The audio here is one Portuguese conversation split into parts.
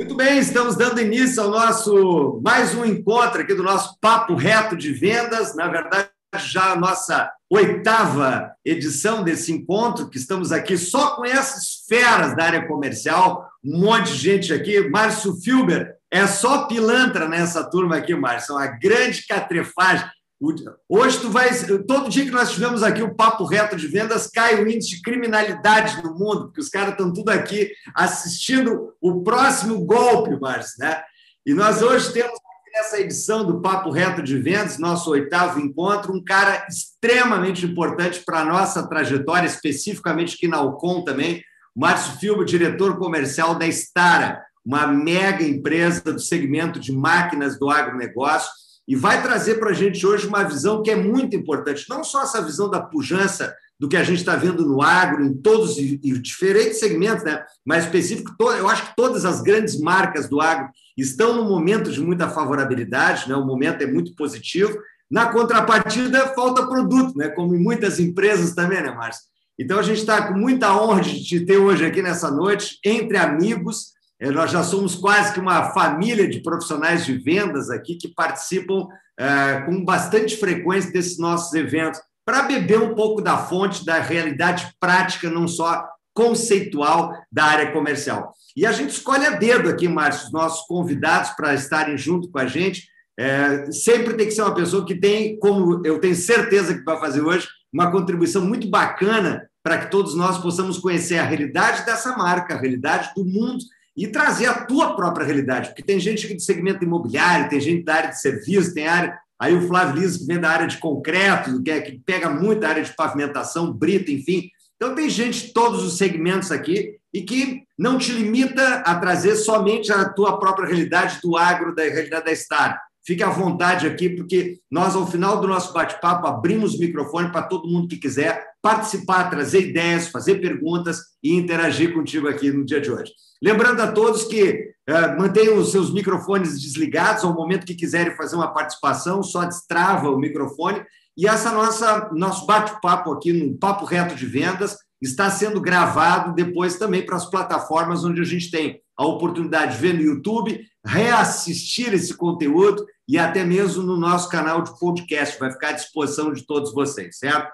Muito bem, estamos dando início ao nosso mais um encontro aqui do nosso Papo Reto de Vendas. Na verdade, já a nossa oitava edição desse encontro, que estamos aqui só com essas feras da área comercial, um monte de gente aqui. Márcio Filber, é só pilantra nessa turma aqui, Márcio, uma grande catrefagem. Hoje tu vai. Todo dia que nós tivemos aqui o papo reto de vendas, cai o índice de criminalidade no mundo, porque os caras estão tudo aqui assistindo o próximo golpe, Márcio, né? E nós hoje temos nessa edição do Papo Reto de Vendas, nosso oitavo encontro, um cara extremamente importante para a nossa trajetória, especificamente aqui na Alcon também, Márcio Filmo, diretor comercial da Stara, uma mega empresa do segmento de máquinas do agronegócio e vai trazer para a gente hoje uma visão que é muito importante, não só essa visão da pujança do que a gente está vendo no agro, em todos e diferentes segmentos, né? mais específico, eu acho que todas as grandes marcas do agro estão num momento de muita favorabilidade, né? o momento é muito positivo. Na contrapartida, falta produto, né? como em muitas empresas também, né, Márcio? Então, a gente está com muita honra de te ter hoje aqui nessa noite, entre amigos, nós já somos quase que uma família de profissionais de vendas aqui que participam é, com bastante frequência desses nossos eventos, para beber um pouco da fonte da realidade prática, não só conceitual da área comercial. E a gente escolhe a dedo aqui, Márcio, os nossos convidados para estarem junto com a gente. É, sempre tem que ser uma pessoa que tem, como eu tenho certeza que vai fazer hoje, uma contribuição muito bacana para que todos nós possamos conhecer a realidade dessa marca, a realidade do mundo e trazer a tua própria realidade, porque tem gente do segmento imobiliário, tem gente da área de serviço, tem área. Aí o Flávio Liso, vem da área de concreto, que, é, que pega muito a área de pavimentação, brita, enfim. Então, tem gente de todos os segmentos aqui e que não te limita a trazer somente a tua própria realidade do agro, da realidade da Star. Fique à vontade aqui, porque nós, ao final do nosso bate-papo, abrimos o microfone para todo mundo que quiser participar, trazer ideias, fazer perguntas e interagir contigo aqui no dia de hoje. Lembrando a todos que uh, mantenham os seus microfones desligados ao momento que quiserem fazer uma participação, só destrava o microfone. E essa nossa nosso bate-papo aqui no Papo Reto de Vendas está sendo gravado depois também para as plataformas onde a gente tem a oportunidade de ver no YouTube, reassistir esse conteúdo e até mesmo no nosso canal de podcast. Vai ficar à disposição de todos vocês, certo?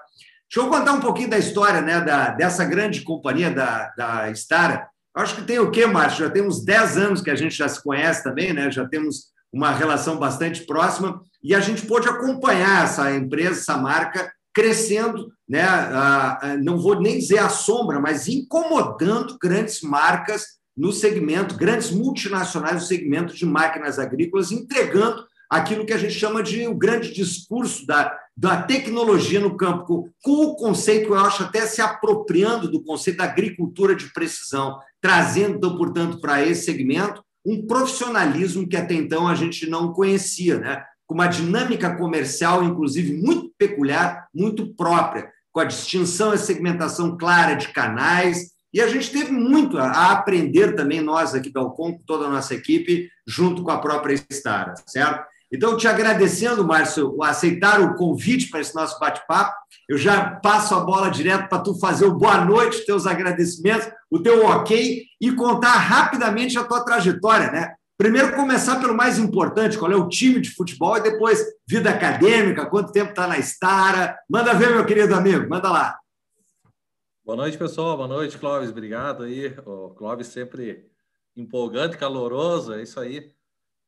Deixa eu contar um pouquinho da história né, da, dessa grande companhia da, da Stara. Acho que tem o quê, Márcio? Já tem uns 10 anos que a gente já se conhece também, né? Já temos uma relação bastante próxima e a gente pôde acompanhar essa empresa, essa marca crescendo, né? não vou nem dizer a sombra, mas incomodando grandes marcas no segmento, grandes multinacionais no segmento de máquinas agrícolas, entregando aquilo que a gente chama de o grande discurso da, da tecnologia no campo, com o conceito, eu acho, até se apropriando do conceito da agricultura de precisão, trazendo, então, portanto, para esse segmento um profissionalismo que até então a gente não conhecia, né? com uma dinâmica comercial, inclusive, muito peculiar, muito própria, com a distinção e segmentação clara de canais. E a gente teve muito a aprender também, nós aqui da Alcon, toda a nossa equipe, junto com a própria Stara, certo? Então, te agradecendo, Márcio, aceitar o convite para esse nosso bate-papo. Eu já passo a bola direto para tu fazer o boa noite, teus agradecimentos, o teu ok e contar rapidamente a tua trajetória, né? Primeiro, começar pelo mais importante, qual é o time de futebol, e depois vida acadêmica, quanto tempo está na Stara. Manda ver, meu querido amigo, manda lá. Boa noite, pessoal. Boa noite, Clóvis. Obrigado aí. O Clóvis sempre empolgante, caloroso, é isso aí.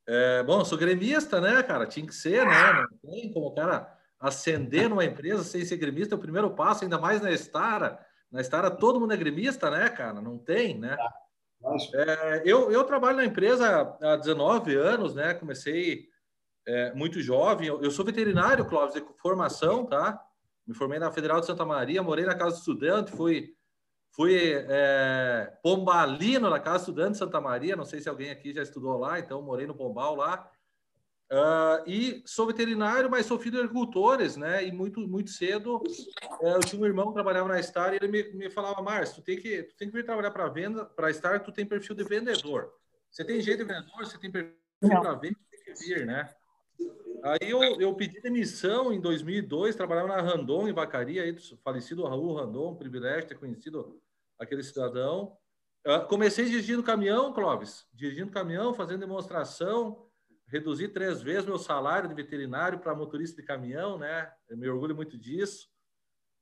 É, bom, sou gremista, né, cara? Tinha que ser, né? Não tem como o cara ascender numa empresa sem ser gremista, é o primeiro passo, ainda mais na Estara. Na Estara todo mundo é gremista, né, cara? Não tem, né? É, eu, eu trabalho na empresa há 19 anos, né? Comecei é, muito jovem. Eu, eu, sou veterinário, Clóvis, de formação, tá? Me formei na Federal de Santa Maria, morei na Casa do Estudante, fui Fui é, pombalino na Casa Estudante de Santa Maria, não sei se alguém aqui já estudou lá, então morei no Pombal lá. Uh, e sou veterinário, mas sou filho de agricultores, né? E muito, muito cedo é, eu tinha um irmão que trabalhava na Star e ele me, me falava: Márcio, tu tem que, tu tem que vir trabalhar para venda, para Star, tu tem perfil de vendedor. Você tem jeito de vendedor, você tem perfil para venda, tem que vir, né? Aí eu, eu pedi demissão em 2002, trabalhava na Randon, em Vacaria, aí, falecido Raul Randon, privilégio ter conhecido aquele cidadão. Uh, comecei dirigindo caminhão, Clóvis, dirigindo caminhão, fazendo demonstração, reduzi três vezes meu salário de veterinário para motorista de caminhão, né? Eu me orgulho muito disso.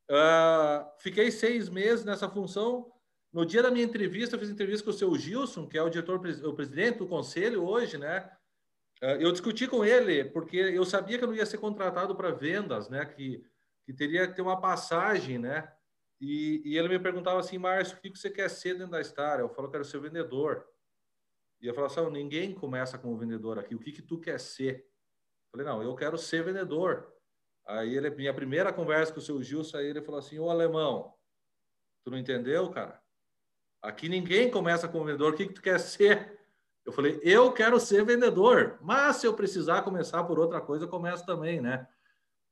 Uh, fiquei seis meses nessa função. No dia da minha entrevista, eu fiz entrevista com o seu Gilson, que é o diretor, o presidente do conselho hoje, né? Uh, eu discuti com ele, porque eu sabia que eu não ia ser contratado para vendas, né? Que, que teria que ter uma passagem, né? E, e ele me perguntava assim, Márcio, o que você quer ser dentro da Star? Eu falo, quero ser vendedor. E eu falava assim, ninguém começa como vendedor aqui, o que, que tu quer ser? Eu falei, não, eu quero ser vendedor. Aí ele, minha primeira conversa com o seu Gilson, aí ele falou assim, ô alemão, tu não entendeu, cara? Aqui ninguém começa como vendedor, o que, que tu quer ser? Eu falei, eu quero ser vendedor, mas se eu precisar começar por outra coisa, eu começo também, né?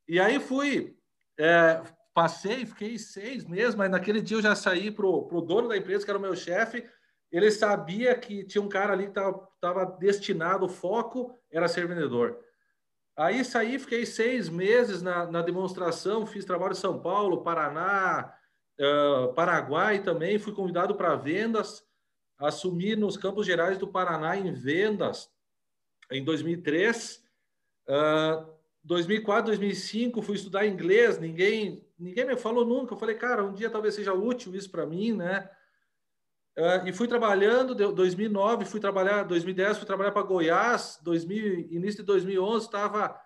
E aí fui, é, passei, fiquei seis meses, mas naquele dia eu já saí pro, pro dono da empresa, que era o meu chefe, ele sabia que tinha um cara ali que estava destinado, o foco era ser vendedor. Aí saí, fiquei seis meses na, na demonstração, fiz trabalho em São Paulo, Paraná, uh, Paraguai também, fui convidado para vendas, assumi nos Campos Gerais do Paraná em vendas em 2003. Uh, 2004, 2005, fui estudar inglês, ninguém, ninguém me falou nunca. Eu falei, cara, um dia talvez seja útil isso para mim, né? Uh, e fui trabalhando, 2009 fui trabalhar, 2010 fui trabalhar para Goiás, 2000, início de 2011 estava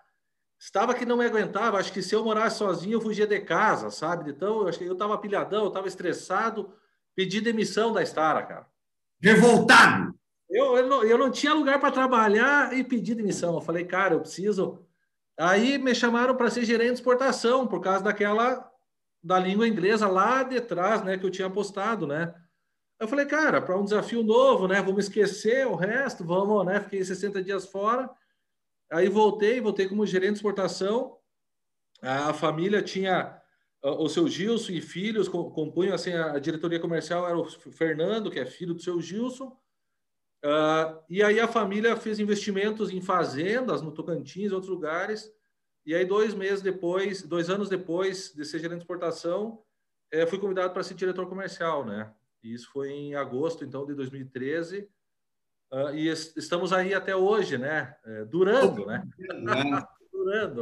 estava que não me aguentava, acho que se eu morasse sozinho eu fugia de casa, sabe? Então, eu acho que eu estava pilhadão, eu estava estressado, pedi demissão da Stara, cara. Revoltado! Eu, eu, não, eu não tinha lugar para trabalhar e pedi demissão. Eu falei, cara, eu preciso. Aí me chamaram para ser gerente de exportação, por causa daquela da língua inglesa lá de trás, né, que eu tinha postado, né? Eu falei, cara, para um desafio novo, né? Vamos esquecer o resto, vamos, né? Fiquei 60 dias fora. Aí voltei, voltei como gerente de exportação. A família tinha o seu Gilson e filhos, compunham assim, a diretoria comercial era o Fernando, que é filho do seu Gilson. Uh, e aí a família fez investimentos em fazendas no Tocantins, outros lugares. E aí dois meses depois, dois anos depois de ser gerente de exportação, eh, fui convidado para ser diretor comercial, né? E isso foi em agosto, então, de 2013. Uh, ah, e estamos aí até hoje, né? É, durando, né?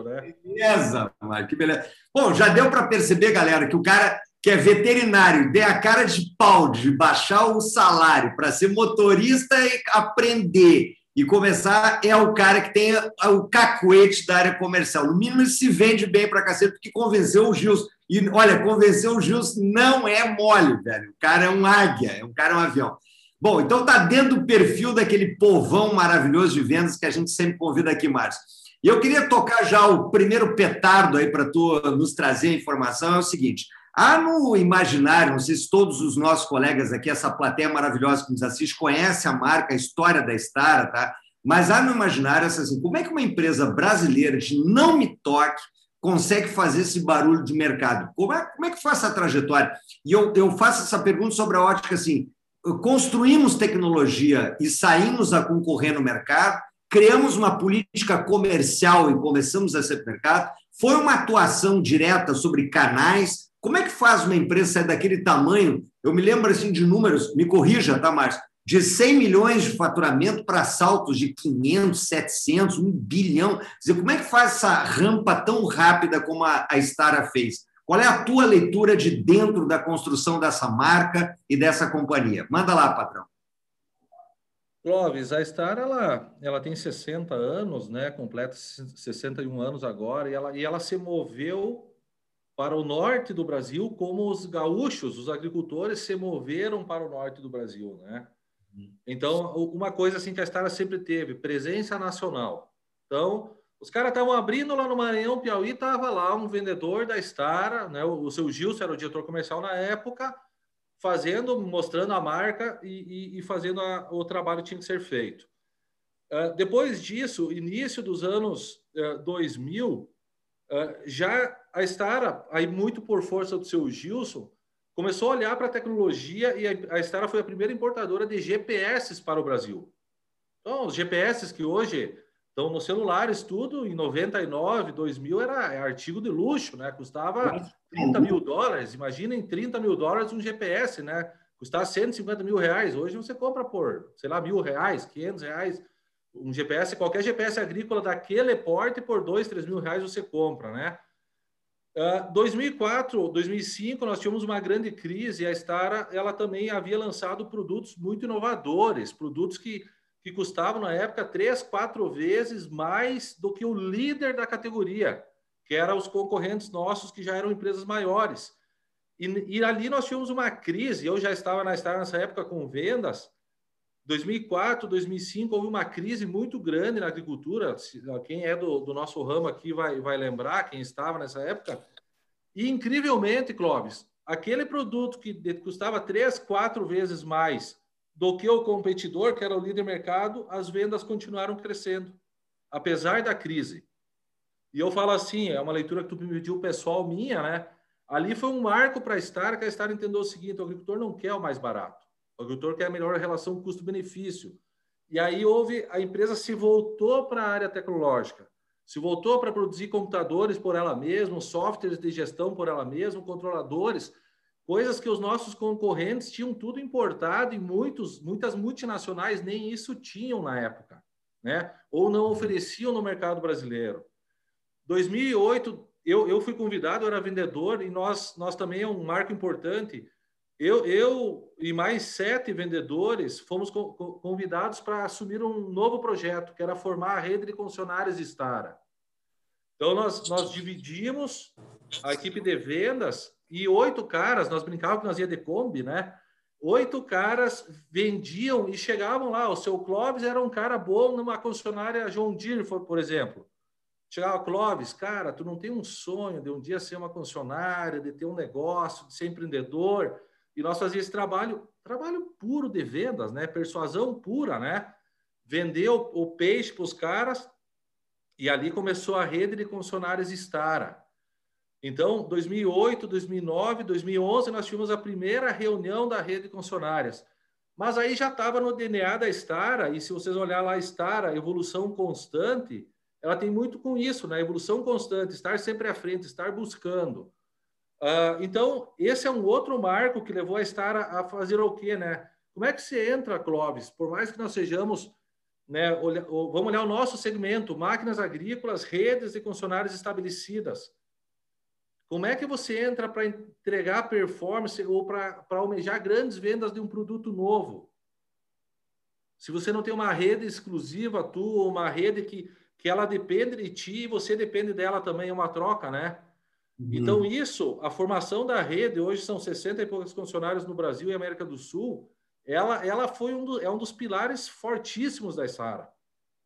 Né? Beleza, Mário, que beleza. Bom, já deu para perceber, galera, que o cara que é veterinário dê a cara de pau de baixar o salário para ser motorista e aprender e começar é o cara que tem o cacuete da área comercial. No mínimo, ele se vende bem para cacete, porque convenceu o Gilson. E olha, convencer o Gilson não é mole, velho. O cara é um águia, é um cara é um avião. Bom, então tá dentro do perfil daquele povão maravilhoso de vendas que a gente sempre convida aqui, Márcio. E eu queria tocar já o primeiro petardo aí para tu nos trazer a informação, é o seguinte. Há no imaginário, não sei se todos os nossos colegas aqui, essa plateia maravilhosa que nos assiste, conhece a marca, a história da Stara, tá? Mas há no imaginário, assim, como é que uma empresa brasileira de não me toque consegue fazer esse barulho de mercado? Como é, como é que faz essa trajetória? E eu, eu faço essa pergunta sobre a ótica assim: construímos tecnologia e saímos a concorrer no mercado, criamos uma política comercial e começamos a ser mercado, foi uma atuação direta sobre canais. Como é que faz uma empresa sair daquele tamanho? Eu me lembro assim de números, me corrija, tá, Márcio? de 100 milhões de faturamento para saltos de 500, 700, 1 bilhão. Dizer, como é que faz essa rampa tão rápida como a, a Stara fez? Qual é a tua leitura de dentro da construção dessa marca e dessa companhia? Manda lá, patrão. Clóvis, a Star ela, ela tem 60 anos, né? Completa 61 anos agora, e ela, e ela se moveu para o norte do Brasil, como os gaúchos, os agricultores se moveram para o norte do Brasil, né? Então, uma coisa assim que a Stara sempre teve, presença nacional. Então, os caras estavam abrindo lá no Maranhão, Piauí, estava lá um vendedor da Stara, né? O, seu Gilson era o diretor comercial na época, fazendo, mostrando a marca e, e, e fazendo a, o trabalho que tinha que ser feito. Uh, depois disso, início dos anos uh, 2000, uh, já a Stara, aí muito por força do seu Gilson, começou a olhar para a tecnologia e a Stara foi a primeira importadora de GPS para o Brasil. Então, os GPS que hoje estão nos celulares, tudo em 99, 2000 era artigo de luxo, né? Custava 30 mil dólares. Imaginem 30 mil dólares um GPS, né? custar 150 mil reais, hoje você compra por, sei lá, mil reais, 500 reais, um GPS, qualquer GPS agrícola daquele porte, por dois, três mil reais você compra, né? Uh, 2004, 2005, nós tínhamos uma grande crise a Stara, ela também havia lançado produtos muito inovadores, produtos que, que custavam na época três, quatro vezes mais do que o líder da categoria, que eram os concorrentes nossos que já eram empresas maiores. E, e ali nós tínhamos uma crise, eu já estava na Stara nessa época com vendas, 2004, 2005, houve uma crise muito grande na agricultura. Quem é do, do, nosso ramo aqui vai, vai lembrar, quem estava nessa época. E, incrivelmente, Clóvis, aquele produto que custava três, quatro vezes mais do que o competidor, que era o líder mercado, as vendas continuaram crescendo, apesar da crise. E eu falo assim, é uma leitura que tu me pediu pessoal minha, né? Ali foi um marco para a Star, que a Star entendeu o seguinte, o agricultor não quer o mais barato. O agricultor quer a melhor relação custo-benefício. E aí houve, a empresa se voltou para a área tecnológica, se voltou para produzir computadores por ela mesma, softwares de gestão por ela mesma, controladores, coisas que os nossos concorrentes tinham tudo importado e muitos, muitas multinacionais nem isso tinham na época, né? Ou não ofereciam no mercado brasileiro. 2008, eu, eu fui convidado, eu era vendedor e nós, nós também é um marco importante eu, eu e mais sete vendedores fomos co convidados para assumir um novo projeto, que era formar a rede de concessionárias Stara. Então, nós, nós dividimos a equipe de vendas e oito caras, nós brincávamos que nós ia de Kombi, né? Oito caras vendiam e chegavam lá. O seu Clóvis era um cara bom numa concessionária John Deere, por exemplo. Chegava, Clóvis, cara, tu não tem um sonho de um dia ser uma concessionária, de ter um negócio, de ser empreendedor. E nós fazíamos esse trabalho, trabalho puro de vendas, né? Persuasão pura, né? Vender o, o peixe para os caras e ali começou a rede de concessionárias Stara. Então, 2008, 2009, 2011, nós tivemos a primeira reunião da rede de concessionárias. Mas aí já estava no DNA da Stara, e se vocês olhar lá, Stara, evolução constante, ela tem muito com isso, né? Evolução constante, estar sempre à frente, estar buscando. Uh, então, esse é um outro marco que levou a estar a, fazer o quê, né? Como é que você entra, Clóvis? Por mais que nós sejamos, né, olha, vamos olhar o nosso segmento, máquinas agrícolas, redes de concessionárias estabelecidas. Como é que você entra para entregar performance ou para almejar grandes vendas de um produto novo? Se você não tem uma rede exclusiva tua, uma rede que, que ela depende de ti e você depende dela também, é uma troca, né? Uhum. Então, isso, a formação da rede, hoje são 60 e poucos funcionários no Brasil e América do Sul, ela, ela foi um, do, é um dos pilares fortíssimos da Stara.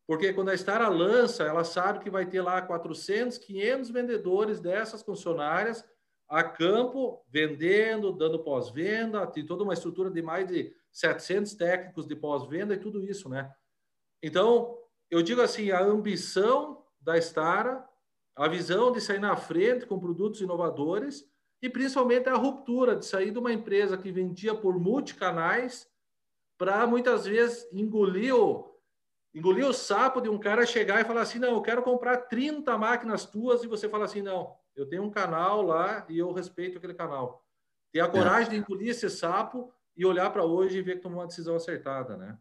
Porque quando a Stara lança, ela sabe que vai ter lá 400, 500 vendedores dessas funcionárias a campo, vendendo, dando pós-venda, tem toda uma estrutura de mais de 700 técnicos de pós-venda e tudo isso, né? Então, eu digo assim, a ambição da Stara a visão de sair na frente com produtos inovadores e principalmente a ruptura de sair de uma empresa que vendia por multicanais para muitas vezes engolir o, engolir o sapo de um cara chegar e falar assim: não, eu quero comprar 30 máquinas tuas, e você fala assim: não, eu tenho um canal lá e eu respeito aquele canal. Ter a coragem é. de engolir esse sapo e olhar para hoje e ver que tomou uma decisão acertada, né?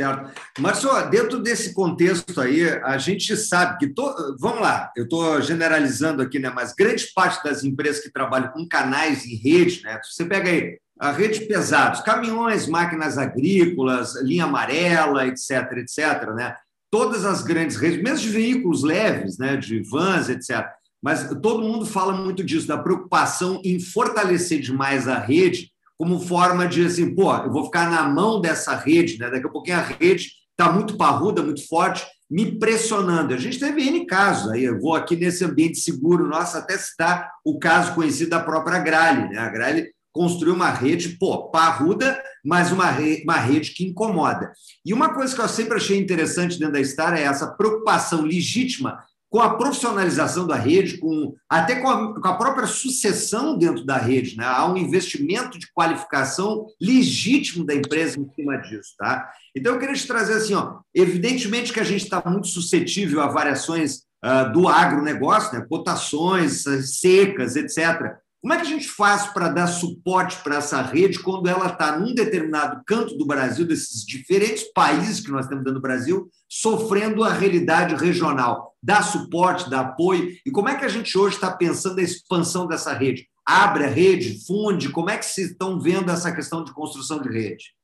Certo. Dentro desse contexto aí, a gente sabe que. To... Vamos lá, eu estou generalizando aqui, né? mas grande parte das empresas que trabalham com canais e rede, né? você pega aí a rede pesados, caminhões, máquinas agrícolas, linha amarela, etc., etc., né? todas as grandes redes, mesmo de veículos leves, né? de vans, etc., mas todo mundo fala muito disso, da preocupação em fortalecer demais a rede como forma de assim, pô, eu vou ficar na mão dessa rede, né? Daqui a pouquinho a rede está muito parruda, muito forte, me pressionando. A gente teve N casos aí, eu vou aqui nesse ambiente seguro nosso até citar o caso conhecido da própria Grale, né? A Grale construiu uma rede, pô, parruda, mas uma, rede, uma rede que incomoda. E uma coisa que eu sempre achei interessante dentro da Star é essa preocupação legítima com a profissionalização da rede, com até com a, com a, própria sucessão dentro da rede. Né? Há um investimento de qualificação legítimo da empresa em cima disso. Tá? Então, eu queria te trazer assim: ó, evidentemente que a gente está muito suscetível a variações uh, do agronegócio, né? cotações secas, etc. Como é que a gente faz para dar suporte para essa rede quando ela está num determinado canto do Brasil, desses diferentes países que nós temos dentro do Brasil, sofrendo a realidade regional? Dá suporte, dá apoio? E como é que a gente hoje está pensando a expansão dessa rede? Abre a rede, funde? Como é que vocês estão vendo essa questão de construção de rede?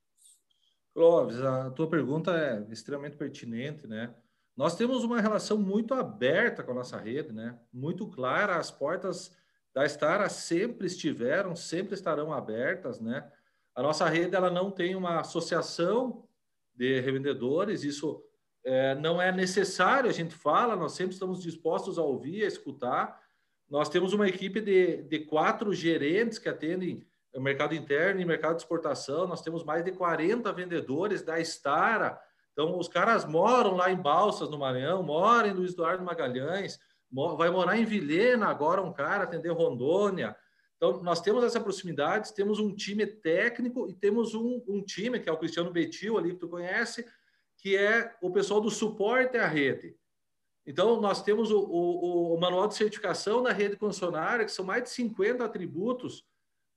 Clóvis, a tua pergunta é extremamente pertinente, né? Nós temos uma relação muito aberta com a nossa rede, né? Muito clara, as portas da Stara sempre estiveram, sempre estarão abertas, né? A nossa rede ela não tem uma associação de revendedores, isso é, não é necessário, a gente fala, nós sempre estamos dispostos a ouvir, a escutar. Nós temos uma equipe de, de quatro gerentes que atendem o mercado interno e mercado de exportação, nós temos mais de 40 vendedores da Stara. Então, os caras moram lá em Balsas, no Maranhão, moram em Luiz Eduardo Magalhães, vai morar em Vilhena agora um cara, atender Rondônia. Então, nós temos essa proximidade, temos um time técnico e temos um, um time, que é o Cristiano Betil, ali que tu conhece, que é o pessoal do suporte à rede. Então, nós temos o, o, o, manual de certificação da rede concessionária, que são mais de 50 atributos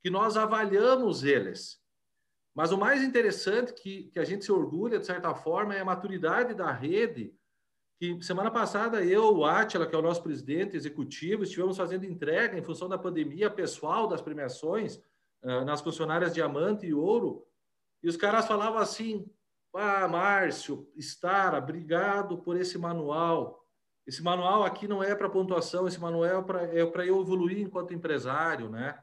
que nós avaliamos eles. Mas o mais interessante, que, que a gente se orgulha, de certa forma, é a maturidade da rede que semana passada eu, o Átila, que é o nosso presidente executivo, estivemos fazendo entrega em função da pandemia pessoal das premiações uh, nas funcionárias diamante e ouro, e os caras falavam assim: "Ah, Márcio, Stara, obrigado por esse manual. Esse manual aqui não é para pontuação, esse manual é para é eu evoluir enquanto empresário, né?"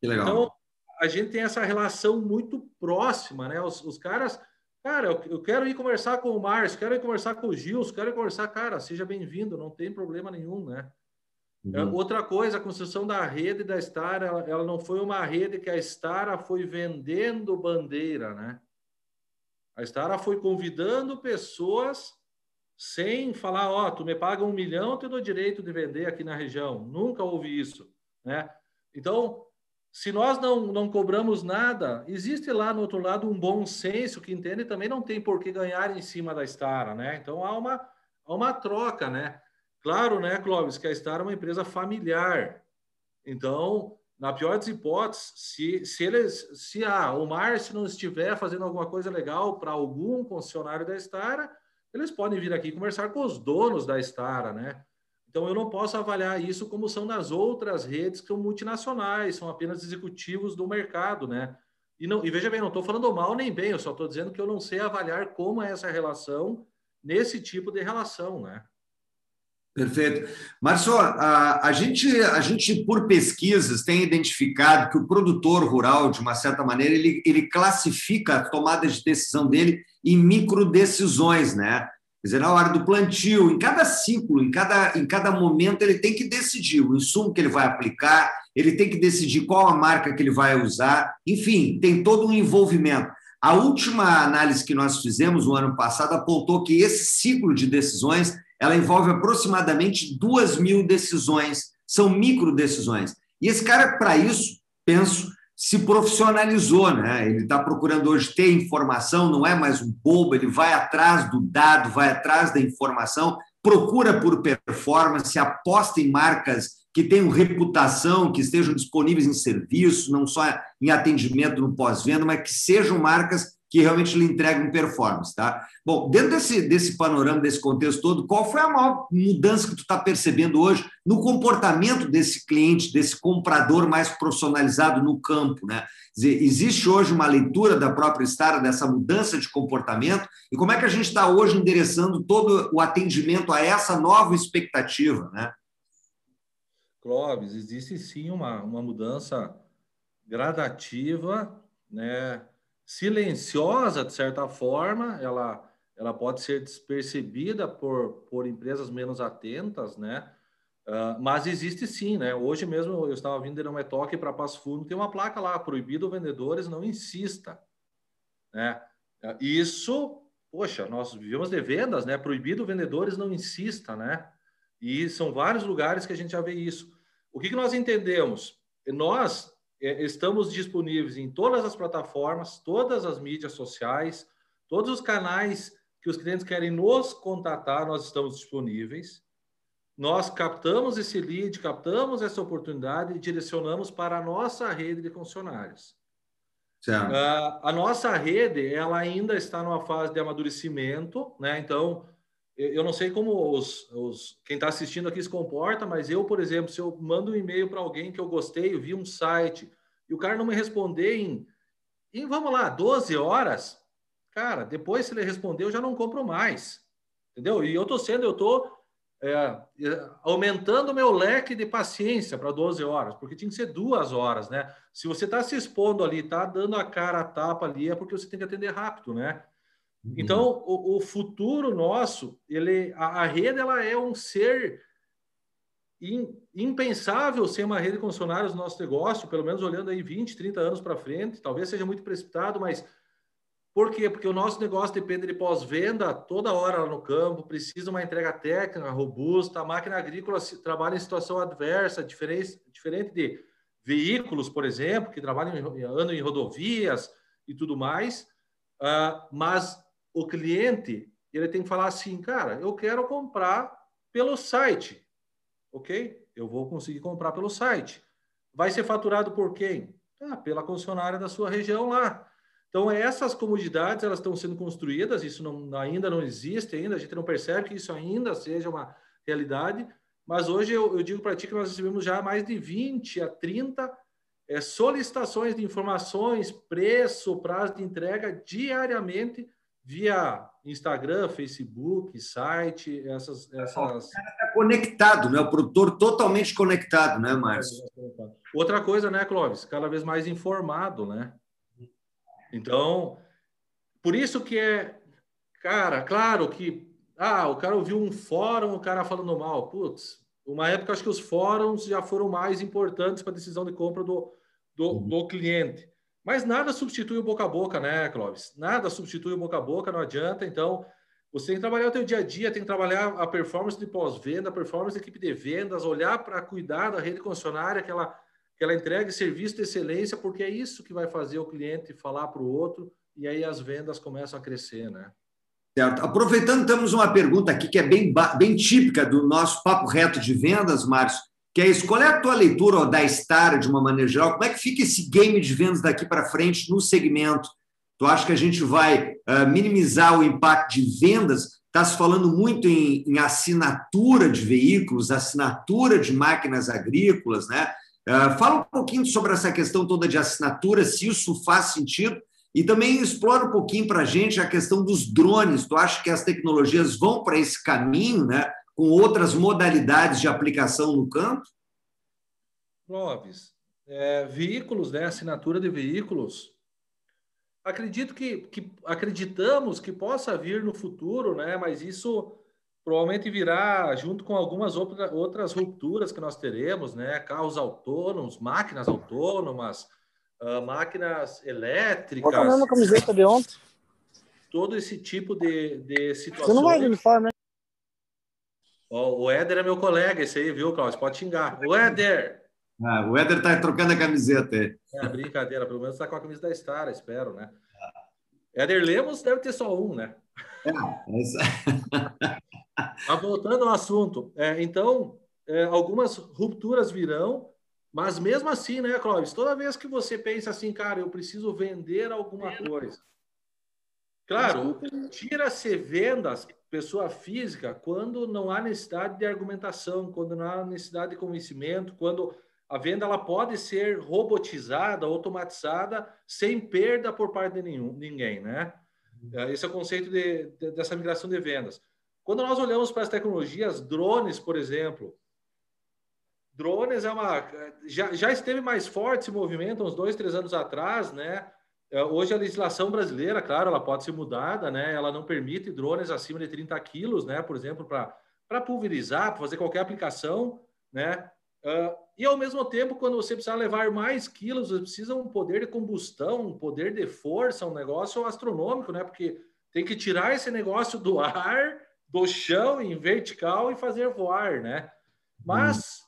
Que legal. Então, a gente tem essa relação muito próxima, né? Os, os caras Cara, eu, eu quero ir conversar com o Márcio, quero ir conversar com o Gils, quero ir conversar, cara, seja bem-vindo, não tem problema nenhum, né? É, uhum. Outra coisa, a construção da rede da Star, ela, ela, não foi uma rede que a Star foi vendendo bandeira, né? A Star foi convidando pessoas sem falar, ó, oh, tu me paga um milhão, eu te dou direito de vender aqui na região. Nunca houve isso, né? Então, se nós não, não cobramos nada, existe lá no outro lado um bom senso que entende também não tem por que ganhar em cima da Stara, né? Então há uma, há uma troca, né? Claro, né, Clóvis, que a Stara é uma empresa familiar. Então, na pior das hipóteses, se, se eles, se ah, o Márcio não estiver fazendo alguma coisa legal para algum concessionário da Stara, eles podem vir aqui conversar com os donos da Stara, né? Então, eu não posso avaliar isso como são nas outras redes que são multinacionais, são apenas executivos do mercado, né? E, não, e veja bem, não estou falando mal nem bem, eu só estou dizendo que eu não sei avaliar como é essa relação nesse tipo de relação, né? Perfeito. Márcio, a, a, gente, a gente, por pesquisas, tem identificado que o produtor rural, de uma certa maneira, ele, ele classifica a tomada de decisão dele em micro decisões, né? Quer dizer, na hora do plantio, em cada ciclo, em cada, em cada momento, ele tem que decidir o insumo que ele vai aplicar, ele tem que decidir qual a marca que ele vai usar, enfim, tem todo um envolvimento. A última análise que nós fizemos no ano passado apontou que esse ciclo de decisões ela envolve aproximadamente duas mil decisões, são micro decisões. E esse cara, para isso, penso, se profissionalizou, né? Ele está procurando hoje ter informação, não é mais um bobo, ele vai atrás do dado, vai atrás da informação, procura por performance, aposta em marcas que tenham reputação, que estejam disponíveis em serviço, não só em atendimento no pós-venda, mas que sejam marcas que realmente lhe entregam performance, tá? Bom, dentro desse, desse panorama, desse contexto todo, qual foi a maior mudança que tu está percebendo hoje no comportamento desse cliente, desse comprador mais profissionalizado no campo, né? Dizer, existe hoje uma leitura da própria Stara dessa mudança de comportamento e como é que a gente está hoje endereçando todo o atendimento a essa nova expectativa, né? Clóvis, existe sim uma, uma mudança gradativa, né? Silenciosa, de certa forma, ela, ela pode ser despercebida por, por empresas menos atentas, né? Uh, mas existe sim, né? Hoje mesmo eu estava vindo de uma toque para Passo Fundo, tem uma placa lá, proibido vendedores, não insista, né? Uh, isso, poxa, nós vivemos de vendas, né? Proibido vendedores, não insista, né? E são vários lugares que a gente já vê isso. O que, que nós entendemos? Nós é, estamos disponíveis em todas as plataformas, todas as mídias sociais, todos os canais que os clientes querem nos contatar, nós estamos disponíveis. nós captamos esse lead, captamos essa oportunidade e direcionamos para a nossa rede de funcionários. Uh, a nossa rede, ela ainda está numa fase de amadurecimento, né? Então, eu não sei como os, os quem está assistindo aqui se comporta, mas eu, por exemplo, se eu mando um e-mail para alguém que eu gostei, eu vi um site, e o cara não me responder em, em, vamos lá, 12 horas, cara, depois se ele responder, eu já não compro mais. Entendeu? E eu tô sendo, eu tô é, é aumentando o meu leque de paciência para 12 horas, porque tinha que ser duas horas, né? Se você está se expondo ali, está dando a cara a tapa ali, é porque você tem que atender rápido, né? Uhum. Então, o, o, futuro nosso, ele, a, a, rede, ela é um ser in, impensável ser uma rede de funcionários no nosso negócio, pelo menos olhando aí 20, 30 anos para frente, talvez seja muito precipitado, mas por quê? Porque o nosso negócio depende de pós-venda toda hora lá no campo, precisa uma entrega técnica robusta, a máquina agrícola trabalha em situação adversa, diferente, diferente de veículos, por exemplo, que trabalham em, andam em rodovias e tudo mais, uh, mas o cliente ele tem que falar assim, cara, eu quero comprar pelo site, ok? Eu vou conseguir comprar pelo site. Vai ser faturado por quem? Ah, pela concessionária da sua região lá. Então, essas comodidades elas estão sendo construídas, isso não, ainda não existe, ainda a gente não percebe que isso ainda seja uma realidade, mas hoje eu, eu digo para ti que nós recebemos já mais de 20 a 30 é, solicitações de informações, preço, prazo de entrega diariamente via Instagram, Facebook, site, essas. essas... O cara está conectado, né? O produtor totalmente conectado, né, Márcio? Outra coisa, né, Clóvis? Cada vez mais informado, né? Então, por isso que é, cara, claro que, ah, o cara ouviu um fórum, o cara falando mal. Putz, uma época acho que os fóruns já foram mais importantes para a decisão de compra do, do, uhum. do cliente. Mas nada substitui o boca a boca, né, Clóvis? Nada substitui o boca a boca, não adianta. Então, você tem que trabalhar o teu dia a dia, tem que trabalhar a performance de pós-venda, a performance da equipe de vendas, olhar para cuidar da rede concessionária, que ela que ela entregue serviço de excelência, porque é isso que vai fazer o cliente falar para o outro e aí as vendas começam a crescer, né? Certo. Aproveitando, temos uma pergunta aqui que é bem, bem típica do nosso papo reto de vendas, Márcio, que é isso. Qual é a tua leitura da Star de uma maneira geral? Como é que fica esse game de vendas daqui para frente no segmento? Tu acha que a gente vai uh, minimizar o impacto de vendas? Está se falando muito em, em assinatura de veículos, assinatura de máquinas agrícolas, né? Ah, fala um pouquinho sobre essa questão toda de assinatura, se isso faz sentido, e também explora um pouquinho para a gente a questão dos drones. Tu acha que as tecnologias vão para esse caminho, né, com outras modalidades de aplicação no campo? Clóvis, é, veículos, né, assinatura de veículos, acredito que, que acreditamos que possa vir no futuro, né, mas isso provavelmente virá junto com algumas outra, outras rupturas que nós teremos, né? Carros autônomos, máquinas autônomas, uh, máquinas elétricas. Camiseta de ontem? Todo esse tipo de, de situações. Você não vai de uniforme, né? Oh, o Éder é meu colega, esse aí, viu, Cláudio? Pode xingar. O Éder! Ah, o Éder está trocando a camiseta. É, brincadeira. Pelo menos está com a camisa da Star, espero, né? Éder Lemos deve ter só um, né? É, essa... Mas voltando ao assunto, é, então, é, algumas rupturas virão, mas mesmo assim, né, Clóvis? Toda vez que você pensa assim, cara, eu preciso vender alguma coisa. Claro, tira-se vendas, pessoa física, quando não há necessidade de argumentação, quando não há necessidade de convencimento, quando a venda ela pode ser robotizada, automatizada, sem perda por parte de nenhum, ninguém, né? Uhum. Esse é o conceito de, de, dessa migração de vendas. Quando nós olhamos para as tecnologias, drones, por exemplo, drones é uma. Já, já esteve mais forte esse movimento uns dois, três anos atrás, né? É, hoje a legislação brasileira, claro, ela pode ser mudada, né? Ela não permite drones acima de 30 quilos, né? Por exemplo, para pulverizar, para fazer qualquer aplicação, né? Uh, e ao mesmo tempo, quando você precisa levar mais quilos, você precisa um poder de combustão, um poder de força, um negócio astronômico, né? Porque tem que tirar esse negócio do ar do chão em vertical e fazer voar, né? Mas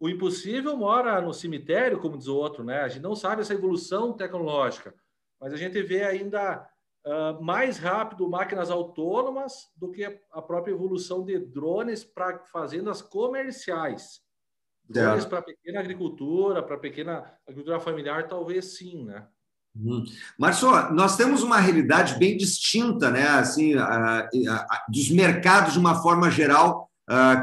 hum. o impossível mora no cemitério, como diz o outro, né? A gente não sabe essa evolução tecnológica, mas a gente vê ainda uh, mais rápido máquinas autônomas do que a própria evolução de drones para fazendas comerciais. Drones para pequena agricultura, para pequena agricultura familiar, talvez sim, né? Uhum. Mas nós temos uma realidade bem distinta, né? Assim, a, a, dos mercados de uma forma geral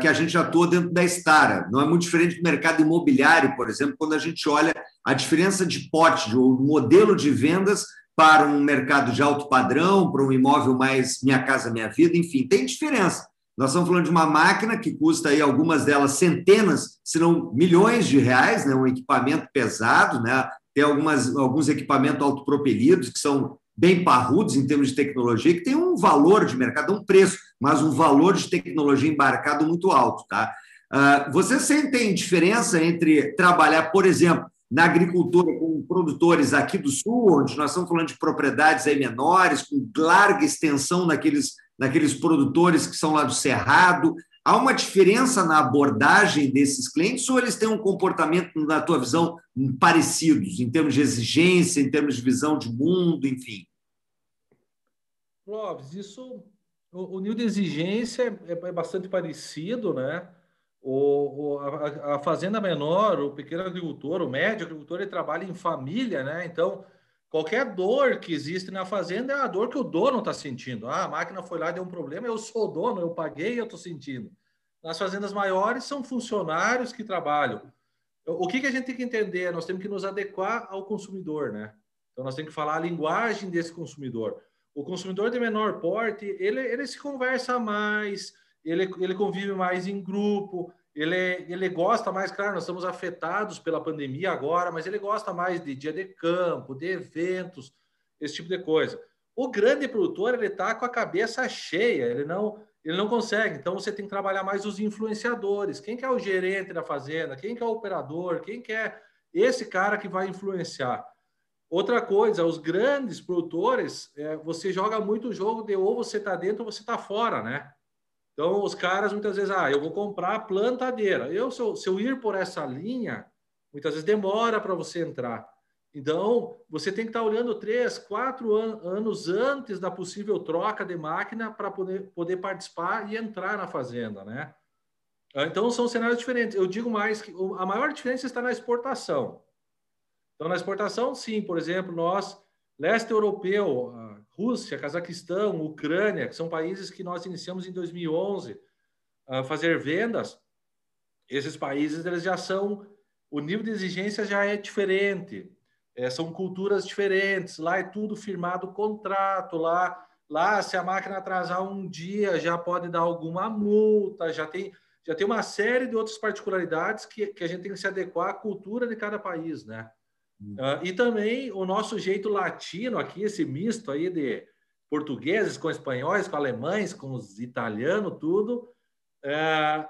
que a gente atua dentro da Stara. Não é muito diferente do mercado imobiliário, por exemplo, quando a gente olha a diferença de pote, o modelo de vendas para um mercado de alto padrão, para um imóvel mais minha casa, minha vida, enfim, tem diferença. Nós estamos falando de uma máquina que custa aí algumas delas centenas, se não milhões de reais, né? um equipamento pesado, né? tem algumas, alguns equipamentos autopropelidos que são bem parrudos em termos de tecnologia, que tem um valor de mercado, um preço, mas um valor de tecnologia embarcado muito alto. Tá? Uh, você sentem diferença entre trabalhar, por exemplo, na agricultura com produtores aqui do Sul, onde nós estamos falando de propriedades aí menores, com larga extensão naqueles, naqueles produtores que são lá do Cerrado, Há uma diferença na abordagem desses clientes ou eles têm um comportamento, na tua visão, parecidos, em termos de exigência, em termos de visão de mundo, enfim? Clóvis, isso, o, o nível de exigência é, é bastante parecido, né? O, o a, a, fazenda menor, o pequeno agricultor, o médio agricultor, ele trabalha em família, né? Então, qualquer dor que existe na fazenda é a dor que o dono está sentindo. Ah, a máquina foi lá, deu um problema, eu sou o dono, eu paguei, eu estou sentindo. Nas fazendas maiores são funcionários que trabalham. O que, que a gente tem que entender? Nós temos que nos adequar ao consumidor, né? Então nós temos que falar a linguagem desse consumidor. O consumidor de menor porte, ele, ele se conversa mais, ele, ele convive mais em grupo, ele, ele gosta mais, claro, nós estamos afetados pela pandemia agora, mas ele gosta mais de dia de campo, de eventos, esse tipo de coisa. O grande produtor, ele está com a cabeça cheia, ele não, ele não consegue. Então você tem que trabalhar mais os influenciadores. Quem que é o gerente da fazenda? Quem que é o operador? Quem que é esse cara que vai influenciar? Outra coisa, os grandes produtores, é, você joga muito o jogo de ou você está dentro ou você está fora, né? Então os caras muitas vezes, ah, eu vou comprar plantadeira. Eu se, eu, se eu ir por essa linha, muitas vezes demora para você entrar. Então, você tem que estar olhando três, quatro an anos antes da possível troca de máquina para poder, poder participar e entrar na fazenda, né? Ah, então, são cenários diferentes. Eu digo mais que a maior diferença está na exportação. Então, na exportação, sim, por exemplo, nós, leste europeu, Rússia, Cazaquistão, Ucrânia, que são países que nós iniciamos em 2011 a fazer vendas, esses países eles já são, o nível de exigência já é diferente é, são culturas diferentes. Lá é tudo firmado contrato. Lá, lá, se a máquina atrasar um dia, já pode dar alguma multa. Já tem, já tem uma série de outras particularidades que, que a gente tem que se adequar à cultura de cada país, né? Uh, e também o nosso jeito latino aqui, esse misto aí de portugueses com espanhóis, com alemães, com os italianos, tudo, é,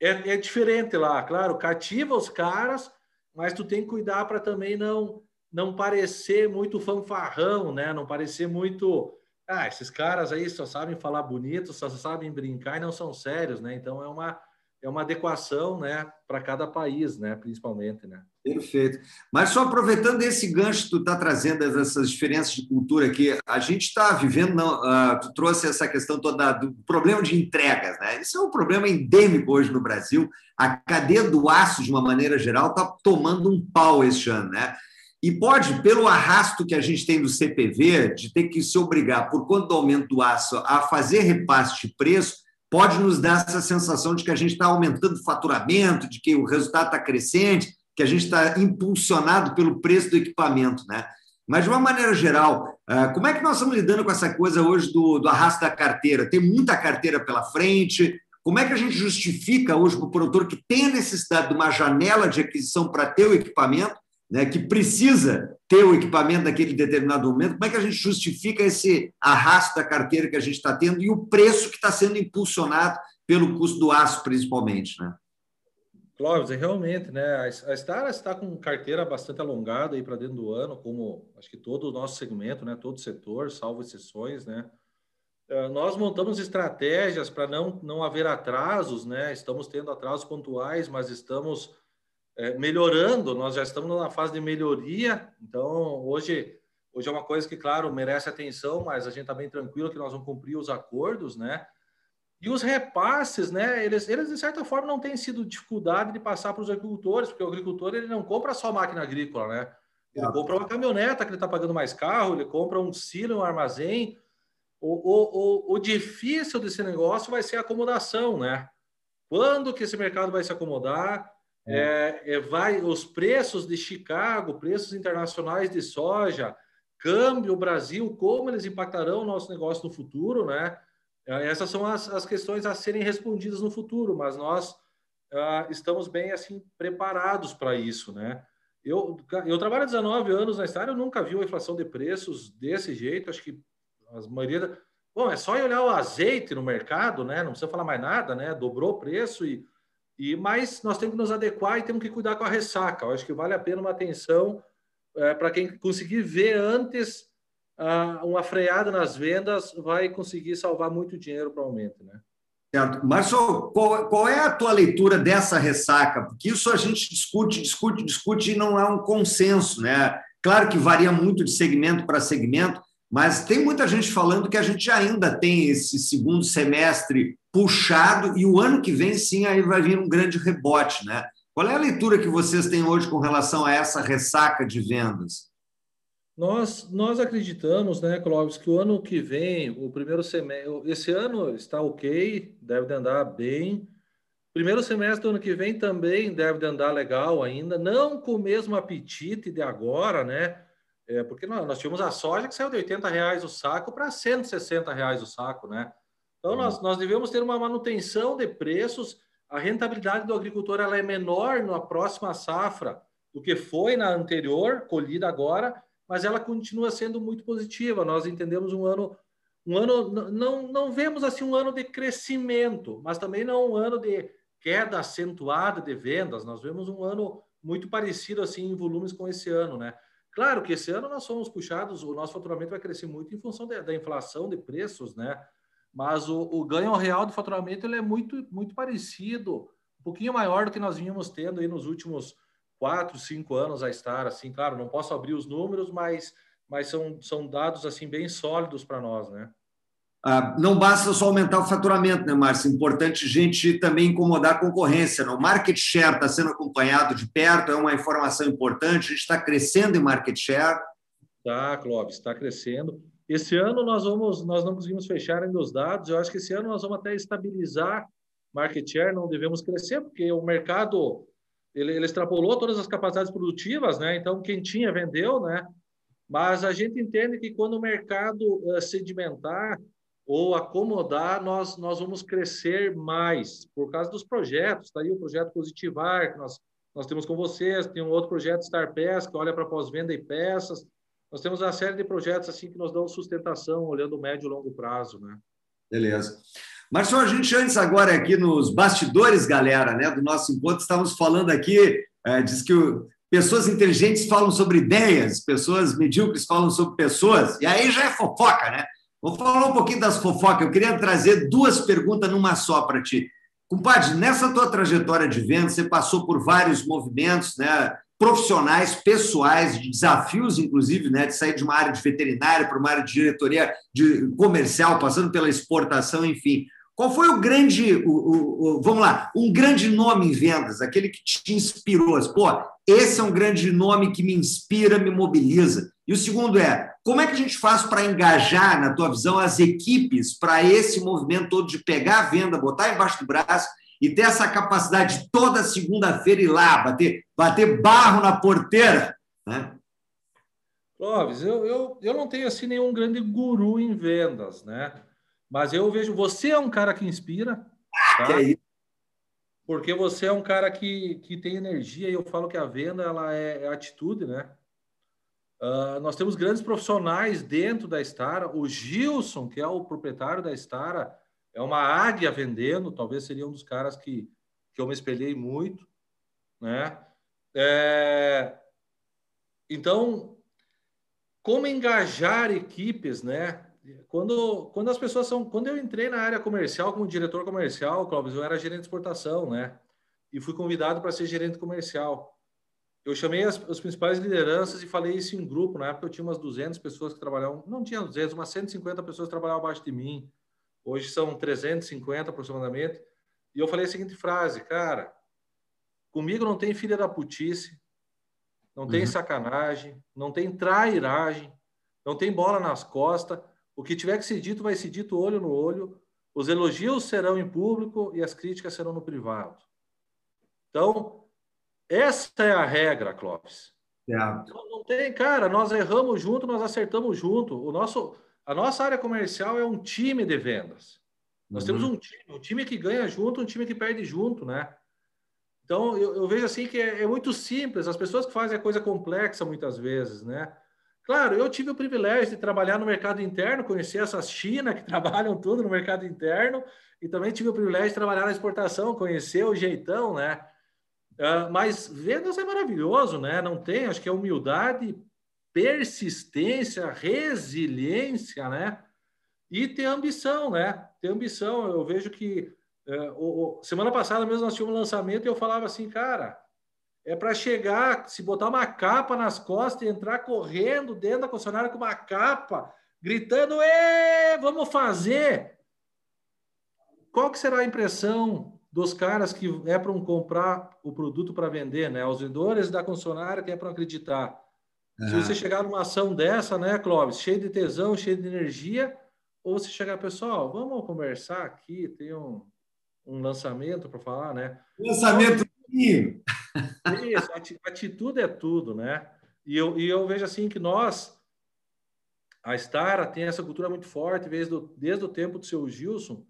é, é diferente lá. Claro, cativa os caras, mas tu tem que cuidar para também não não parecer muito fanfarrão, né? Não parecer muito. Ah, esses caras aí só sabem falar bonito, só sabem brincar e não são sérios, né? Então é uma, é uma adequação, né, para cada país, né, principalmente, né? Perfeito. Mas só aproveitando esse gancho que tu está trazendo, essas diferenças de cultura aqui, a gente está vivendo, não, uh, tu trouxe essa questão toda do problema de entregas, né? Isso é um problema endêmico hoje no Brasil. A cadeia do aço, de uma maneira geral, está tomando um pau este ano, né? E pode, pelo arrasto que a gente tem do CPV, de ter que se obrigar, por conta do aumento do aço, a fazer repasse de preço, pode nos dar essa sensação de que a gente está aumentando o faturamento, de que o resultado está crescente, que a gente está impulsionado pelo preço do equipamento, né? Mas, de uma maneira geral, ah, como é que nós estamos lidando com essa coisa hoje do, do arrasto da carteira? Tem muita carteira pela frente. Como é que a gente justifica hoje para o produtor que tem a necessidade de uma janela de aquisição para ter o equipamento né, que precisa ter o equipamento naquele determinado momento, como é que a gente justifica esse arrasto da carteira que a gente está tendo e o preço que está sendo impulsionado pelo custo do aço, principalmente, né? Clóvis, é realmente, né? A Star está com carteira bastante alongada aí para dentro do ano, como acho que todo o nosso segmento, né? Todo setor, salvo exceções, né? Eh, nós montamos estratégias para não, não haver atrasos, né? Estamos tendo atrasos pontuais, mas estamos é, melhorando, nós já estamos na fase de melhoria, então hoje Hoje é uma coisa que, claro, merece atenção, mas a gente está bem tranquilo que nós vamos cumprir os acordos, né? E os repasses, né? Eles, eles de certa forma não têm sido dificuldade de passar para os agricultores, porque o agricultor ele não compra só máquina agrícola, né? Ele ah. compra uma caminhoneta que ele está pagando mais carro, ele compra um silo, um armazém. O, o, o, o difícil desse negócio vai ser a acomodação, né? Quando que esse mercado vai se acomodar? É. É, vai os preços de Chicago, preços internacionais de soja, câmbio Brasil, como eles impactarão o nosso negócio no futuro, né? É, essas são as, as questões a serem respondidas no futuro, mas nós uh, estamos bem assim preparados para isso, né? Eu, eu trabalho há 19 anos na história, eu nunca vi uma inflação de preços desse jeito. Acho que as maioria. Da... Bom, é só olhar o azeite no mercado, né? Não precisa falar mais nada, né? Dobrou o preço e, e mas nós temos que nos adequar e temos que cuidar com a ressaca. Eu acho que vale a pena uma atenção é, para quem conseguir ver antes uh, uma freada nas vendas, vai conseguir salvar muito dinheiro para o aumento, né? Certo. Márcio, qual, qual, é a tua leitura dessa ressaca? Porque isso a gente discute, discute, discute e não é um consenso, né? Claro que varia muito de segmento para segmento, mas tem muita gente falando que a gente ainda tem esse segundo semestre puxado e o ano que vem sim aí vai vir um grande rebote, né? Qual é a leitura que vocês têm hoje com relação a essa ressaca de vendas? Nós, nós acreditamos, né, Clóvis, que o ano que vem, o primeiro semestre, esse ano está ok, deve andar bem. Primeiro semestre do ano que vem também deve andar legal ainda, não com o mesmo apetite de agora, né? É, porque nós, nós tínhamos a soja que saiu de 80 reais o saco para 160 reais o saco, né? Então, nós, nós devemos ter uma manutenção de preços a rentabilidade do agricultor ela é menor na próxima safra do que foi na anterior, colhida agora, mas ela continua sendo muito positiva. Nós entendemos um ano, um ano não, não vemos assim um ano de crescimento, mas também não um ano de queda acentuada de vendas. Nós vemos um ano muito parecido assim em volumes com esse ano, né? Claro que esse ano nós somos puxados, o nosso faturamento vai crescer muito em função da inflação de preços, né? mas o, o, ganho real do faturamento ele é muito, muito parecido, um pouquinho maior do que nós vínhamos tendo aí nos últimos quatro, cinco anos a estar, assim, claro, não posso abrir os números, mas, mas são, são dados, assim, bem sólidos para nós, né? Ah, não basta só aumentar o faturamento, né, Márcio? Importante gente também incomodar a concorrência. Né? O market share está sendo acompanhado de perto, é uma informação importante. A gente está crescendo em market share. Tá, Clóvis, está crescendo. Esse ano nós vamos, nós não conseguimos fechar ainda os dados. Eu acho que esse ano nós vamos até estabilizar market share, não devemos crescer, porque o mercado ele, ele extrapolou todas as capacidades produtivas, né? Então quem tinha vendeu, né? Mas a gente entende que quando o mercado uh, sedimentar ou acomodar, nós, nós vamos crescer mais por causa dos projetos. Está aí o projeto Positivar, que nós, nós temos com vocês, tem um outro projeto Star Pes, que olha para pós-venda e peças. Nós temos uma série de projetos assim que nos dão sustentação, olhando o médio e longo prazo, né? Beleza. Marcio, a gente antes agora aqui nos bastidores, galera, né, do nosso encontro, estávamos falando aqui, é, diz que o, pessoas inteligentes falam sobre ideias, pessoas medíocres falam sobre pessoas, e aí já é fofoca, né? Vou falar um pouquinho das fofocas. Eu queria trazer duas perguntas numa só para ti. Compadre, nessa tua trajetória de venda, você passou por vários movimentos, né? profissionais, pessoais, de desafios, inclusive, né, de sair de uma área de veterinária para uma área de diretoria de comercial, passando pela exportação, enfim. Qual foi o grande, o, o, o, vamos lá, um grande nome em vendas, aquele que te inspirou? Pô, esse é um grande nome que me inspira, me mobiliza. E o segundo é, como é que a gente faz para engajar, na tua visão, as equipes para esse movimento todo de pegar a venda, botar embaixo do braço e ter essa capacidade toda segunda-feira ir lá, bater, bater barro na porteira. Né? Clóvis, eu, eu, eu não tenho assim nenhum grande guru em vendas, né? Mas eu vejo, você é um cara que inspira. Tá? Que é isso? Porque você é um cara que, que tem energia e eu falo que a venda ela é, é atitude, né? Uh, nós temos grandes profissionais dentro da Stara. O Gilson, que é o proprietário da Stara, é uma águia vendendo, talvez seria um dos caras que, que eu me espelhei muito, né? É... Então, como engajar equipes, né? Quando, quando as pessoas são. Quando eu entrei na área comercial como diretor comercial, Clóvis, eu era gerente de exportação, né? E fui convidado para ser gerente comercial. Eu chamei as, as, principais lideranças e falei isso em grupo. Na época eu tinha umas 200 pessoas que trabalhavam, não tinha 200, umas 150 pessoas que trabalhavam abaixo de mim. Hoje são 350 aproximadamente. E eu falei a seguinte frase, cara, comigo não tem filha da putice, não tem uhum. sacanagem, não tem trairagem, não tem bola nas costas. O que tiver que ser dito vai ser dito olho no olho. Os elogios serão em público e as críticas serão no privado. Então, essa é a regra, Clóvis. Não, não tem, cara, nós erramos junto, nós acertamos junto. O nosso, a nossa área comercial é um time de vendas. Nós uhum. temos um time, um time que ganha junto, um time que perde junto, né? Então, eu, eu vejo assim que é, é, muito simples. As pessoas que fazem a coisa complexa muitas vezes, né? Claro, eu tive o privilégio de trabalhar no mercado interno, conhecer essas China que trabalham tudo no mercado interno, e também tive o privilégio de trabalhar na exportação, conhecer o jeitão, né? Uh, mas vendas é maravilhoso, né? Não tem, acho que é humildade, persistência, resiliência, né? E ter ambição, né? Ter ambição. Eu vejo que uh, o, o, semana passada mesmo nós tínhamos um lançamento e eu falava assim, cara, é para chegar, se botar uma capa nas costas e entrar correndo dentro da concessionária com uma capa, gritando, Ê, vamos fazer. Qual que será a impressão dos caras que é para comprar o produto para vender, né? Os vendedores da concessionária que é para acreditar. Uhum. Se você chegar numa ação dessa, né, Clóvis, cheio de tesão, cheio de energia, ou você chegar, pessoal, vamos conversar aqui, tem um, um lançamento para falar, né? Lançamento Isso, atitude é tudo, né? E eu, e eu vejo assim que nós, a Stara tem essa cultura muito forte, desde o, desde o tempo do seu Gilson,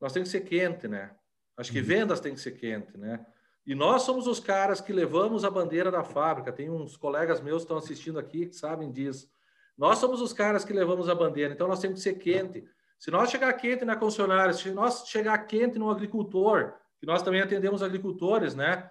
nós temos que ser quente, né? Acho que uhum. vendas tem que ser quente, né? E nós somos os caras que levamos a bandeira da fábrica. Tem uns colegas meus que estão assistindo aqui que sabem disso. Nós somos os caras que levamos a bandeira, então nós temos que ser quente. Se nós chegar quente na concessionária, se nós chegar quente no agricultor, que nós também atendemos agricultores, né?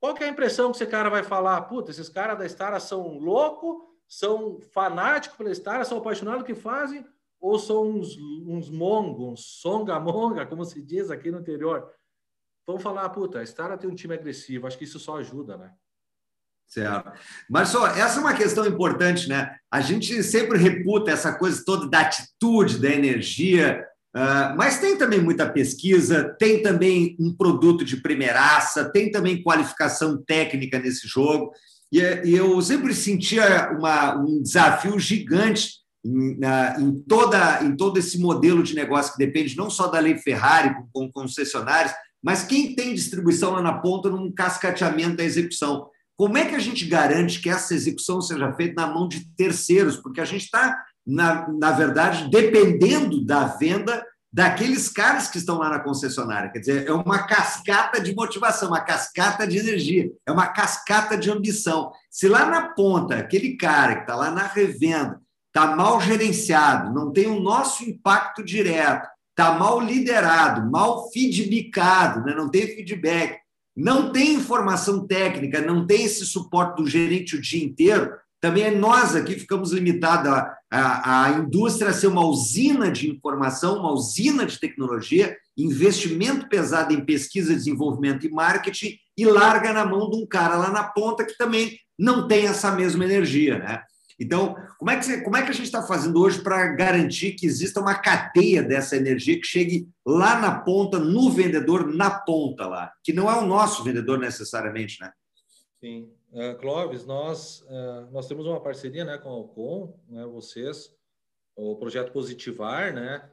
Qual que é a impressão que esse cara vai falar? Puta, esses caras da Estara são loucos, são fanáticos pela Estara, são apaixonados do que fazem, ou são uns, uns mongos, songamonga, como se diz aqui no interior. Vamos falar, puta, a Stara tem um time agressivo, acho que isso só ajuda, né? Certo. Mas só, essa é uma questão importante, né? A gente sempre reputa essa coisa toda da atitude, da energia, uh, mas tem também muita pesquisa, tem também um produto de primeiraça, tem também qualificação técnica nesse jogo. E, e eu sempre sentia uma, um desafio gigante em, toda, em todo esse modelo de negócio que depende não só da lei Ferrari com, concessionários, mas quem tem distribuição lá na ponta num cascateamento da execução. Como é que a gente garante que essa execução seja feita na mão de terceiros? Porque a gente está, na, na verdade, dependendo da venda daqueles caras que estão lá na concessionária. Quer dizer, é uma cascata de motivação, uma cascata de energia, é uma cascata de ambição. Se lá na ponta, aquele cara que está lá na revenda, está mal gerenciado, não tem o nosso impacto direto, está mal liderado, mal feedbackado, né? não tem feedback, não tem informação técnica, não tem esse suporte do gerente o dia inteiro, também é nós aqui ficamos limitados a, a, a indústria a ser uma usina de informação, uma usina de tecnologia, investimento pesado em pesquisa, desenvolvimento e marketing, e larga na mão de um cara lá na ponta que também não tem essa mesma energia. Né? Então, como é que, você, como é que a gente está fazendo hoje para garantir que exista uma cadeia dessa energia que chegue lá na ponta, no vendedor, na ponta lá, que não é o nosso vendedor necessariamente, né? Sim. Uh, Clóvis, nós, uh, nós temos uma parceria né, com a Alcon, né, vocês, o projeto Positivar, né?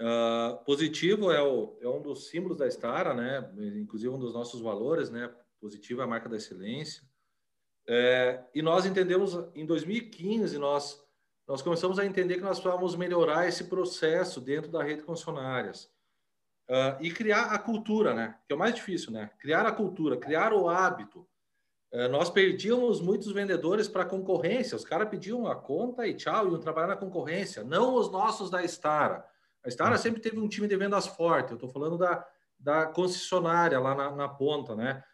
Uh, positivo é, o, é um dos símbolos da Stara, né? Inclusive um dos nossos valores, né? Positivo é a marca da excelência. É, e nós entendemos, em 2015, nós, nós começamos a entender que nós precisávamos melhorar esse processo dentro da rede de concessionárias. Uh, e criar a cultura, né? Que é o mais difícil, né? Criar a cultura, criar o hábito. Uh, nós perdíamos muitos vendedores para concorrência. Os caras pediam a conta e tchau, iam trabalhar na concorrência. Não os nossos da Stara. A Stara sempre teve um time de vendas forte. Eu estou falando da, da concessionária lá na, na ponta, né?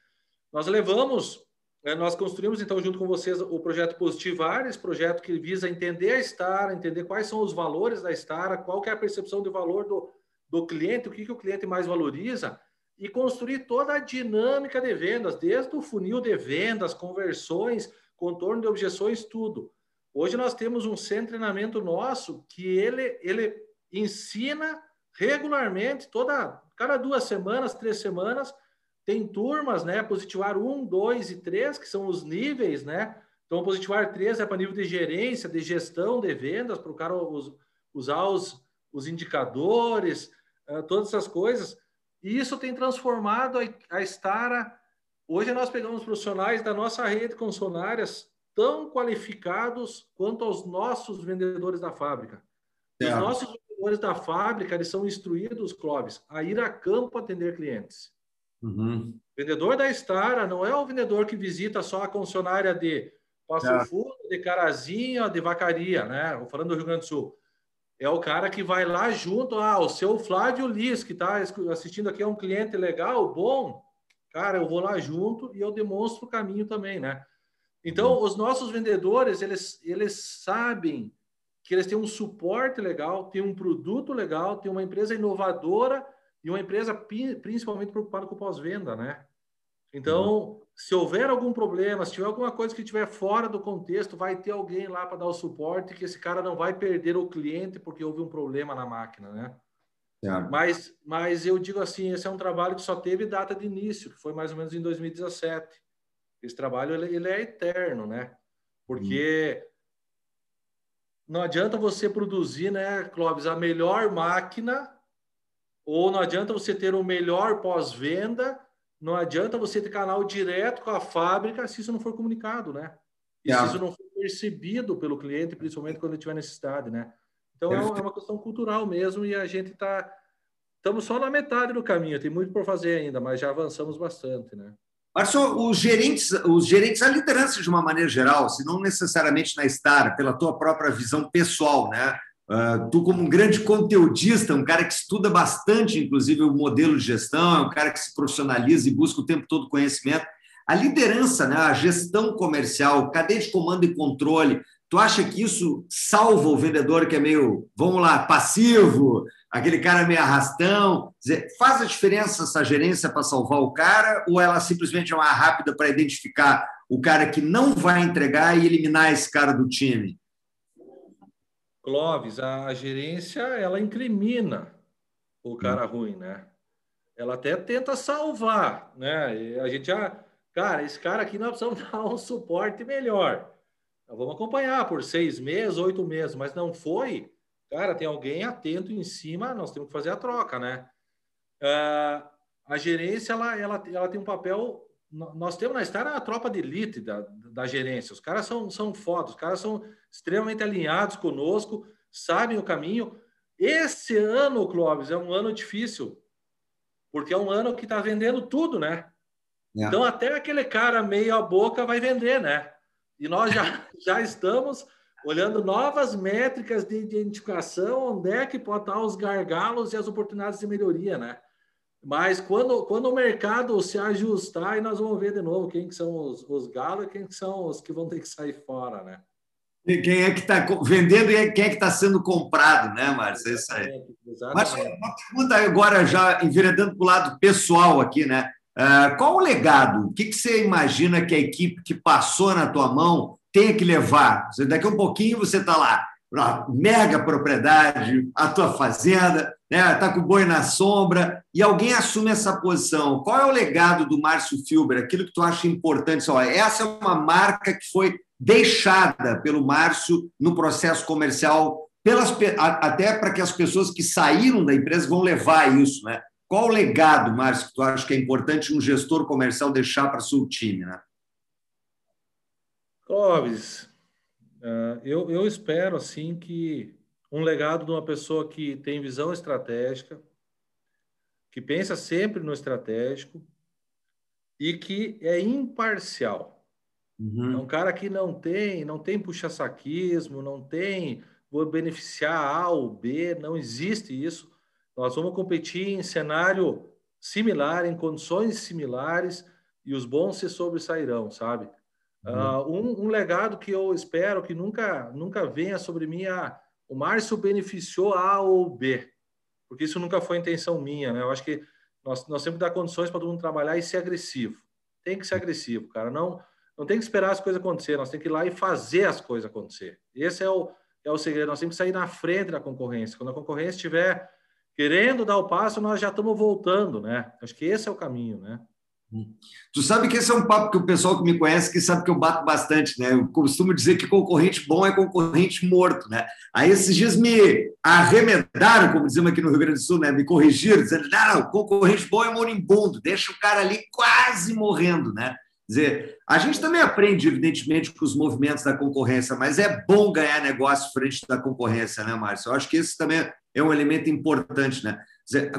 Nós levamos nós construímos, então, junto com vocês, o projeto Positivar, esse projeto que visa entender a Star, entender quais são os valores da Star, qual que é a percepção de valor do, do cliente, o que, que o cliente mais valoriza, e construir toda a dinâmica de vendas, desde o funil de vendas, conversões, contorno de objeções, tudo. Hoje nós temos um centro de treinamento nosso que ele, ele ensina regularmente, toda cada duas semanas, três semanas, tem turmas, né? Positivar 1, 2 e 3, que são os níveis, né? Então, positivar 3 é para nível de gerência, de gestão de vendas, para o cara usar os, os indicadores, uh, todas essas coisas. E isso tem transformado a, a Stara. Hoje nós pegamos profissionais da nossa rede funcionárias tão qualificados quanto os nossos vendedores da fábrica. É. Os nossos vendedores da fábrica eles são instruídos, Clóvis, a ir a campo atender clientes. Uhum. O vendedor da Stara não é o vendedor que visita só a concessionária de Passo é. Fundo, de Carazinha, de Vacaria, né? Vou falando do Rio Grande do Sul. É o cara que vai lá junto, ah, o seu Flávio Liz, que está assistindo aqui, é um cliente legal, bom. Cara, eu vou lá junto e eu demonstro o caminho também, né? Então, uhum. os nossos vendedores, eles, eles sabem que eles têm um suporte legal, têm um produto legal, têm uma empresa inovadora e uma empresa principalmente preocupada com pós-venda, né? Então, uhum. se houver algum problema, se tiver alguma coisa que estiver fora do contexto, vai ter alguém lá para dar o suporte, que esse cara não vai perder o cliente porque houve um problema na máquina, né? É. Mas, mas eu digo assim, esse é um trabalho que só teve data de início, que foi mais ou menos em 2017. Esse trabalho ele, ele é eterno, né? Porque uhum. não adianta você produzir, né, Clóvis, a melhor máquina ou não adianta você ter o melhor pós-venda, não adianta você ter canal direto com a fábrica se isso não for comunicado, né? E se isso não for percebido pelo cliente, principalmente quando ele tiver necessidade, né? Então é uma questão cultural mesmo e a gente está estamos só na metade do caminho, tem muito por fazer ainda, mas já avançamos bastante, né? Márcio, os gerentes, os gerentes, a liderança de uma maneira geral, se não necessariamente na Star, pela tua própria visão pessoal, né? Uh, tu, como um grande conteudista, um cara que estuda bastante, inclusive, o modelo de gestão, é um cara que se profissionaliza e busca o tempo todo conhecimento. A liderança, né, a gestão comercial, cadeia de comando e controle, tu acha que isso salva o vendedor que é meio, vamos lá, passivo, aquele cara meio arrastão? Dizer, faz a diferença essa gerência para salvar o cara ou ela simplesmente é uma rápida para identificar o cara que não vai entregar e eliminar esse cara do time? Clóvis, a gerência ela incrimina o cara hum. ruim, né? Ela até tenta salvar, né? E a gente já, cara, esse cara aqui nós precisamos dar um suporte melhor. Nós vamos acompanhar por seis meses, oito meses, mas não foi. Cara, tem alguém atento em cima, nós temos que fazer a troca, né? Uh, a gerência ela, ela, ela tem um papel nós temos na Star a tropa de elite da, da gerência. Os caras são, são fodas, os caras são extremamente alinhados conosco, sabem o caminho. Esse ano, Clóvis, é um ano difícil, porque é um ano que está vendendo tudo, né? É. Então, até aquele cara meio a boca vai vender, né? E nós já, já estamos olhando novas métricas de identificação, onde é que pode estar os gargalos e as oportunidades de melhoria, né? Mas quando, quando o mercado se ajustar, aí nós vamos ver de novo quem que são os, os galos e quem que são os que vão ter que sair fora, né? E quem é que está vendendo e quem é que está sendo comprado, né, Márcio? É isso aí. Mas uma pergunta agora, já enveredando para o lado pessoal aqui, né? Uh, qual o legado? O que, que você imagina que a equipe que passou na tua mão tem que levar? Daqui a um pouquinho você está lá, mega propriedade, a tua fazenda, né? Tá com o boi na sombra e alguém assume essa posição. Qual é o legado do Márcio Filber? Aquilo que tu acha importante? Só, essa é uma marca que foi deixada pelo Márcio no processo comercial, pelas, até para que as pessoas que saíram da empresa vão levar isso, né? Qual o legado, Márcio, que tu acha que é importante um gestor comercial deixar para seu time, né? Clóvis, ah, eu, eu espero assim que um legado de uma pessoa que tem visão estratégica, que pensa sempre no estratégico e que é imparcial. Uhum. É um cara que não tem, não tem puxa-saquismo, não tem vou beneficiar A ou B, não existe isso. Nós vamos competir em cenário similar, em condições similares, e os bons se sobressairão, sabe? Uhum. Uh, um, um, legado que eu espero que nunca, nunca venha sobre mim a o Márcio beneficiou A ou B, porque isso nunca foi intenção minha, né? Eu acho que nós, nós sempre dá condições para todo mundo trabalhar e ser agressivo. Tem que ser agressivo, cara. Não, não tem que esperar as coisas acontecer, nós temos que ir lá e fazer as coisas acontecer. Esse é o, é o segredo. Nós temos que sair na frente da concorrência. Quando a concorrência estiver querendo dar o passo, nós já estamos voltando, né? Acho que esse é o caminho, né? Tu sabe que esse é um papo que o pessoal que me conhece que sabe que eu bato bastante, né? Eu costumo dizer que concorrente bom é concorrente morto, né? Aí esses dias me arremedaram, como dizemos aqui no Rio Grande do Sul, né? Me corrigiram, dizendo, não, concorrente bom é moribundo, deixa o cara ali quase morrendo, né? dizer, a gente também aprende, evidentemente, com os movimentos da concorrência, mas é bom ganhar negócio frente da concorrência, né, Márcio? Eu acho que esse também é um elemento importante, né?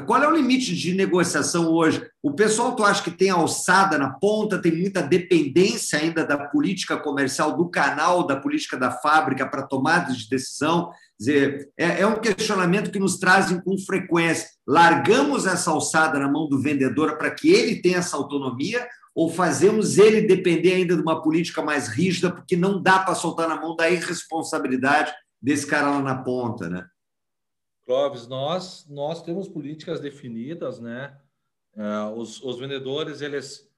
Qual é o limite de negociação hoje? O pessoal, tu acha que tem alçada na ponta, tem muita dependência ainda da política comercial, do canal, da política da fábrica para tomadas de decisão? Dizer, é, é um questionamento que nos trazem com frequência. Largamos essa alçada na mão do vendedor para que ele tenha essa autonomia ou fazemos ele depender ainda de uma política mais rígida, porque não dá para soltar na mão da irresponsabilidade desse cara lá na ponta, né? Clóvis, nós, nós temos políticas definidas, né? Uh, os, os vendedores, eles,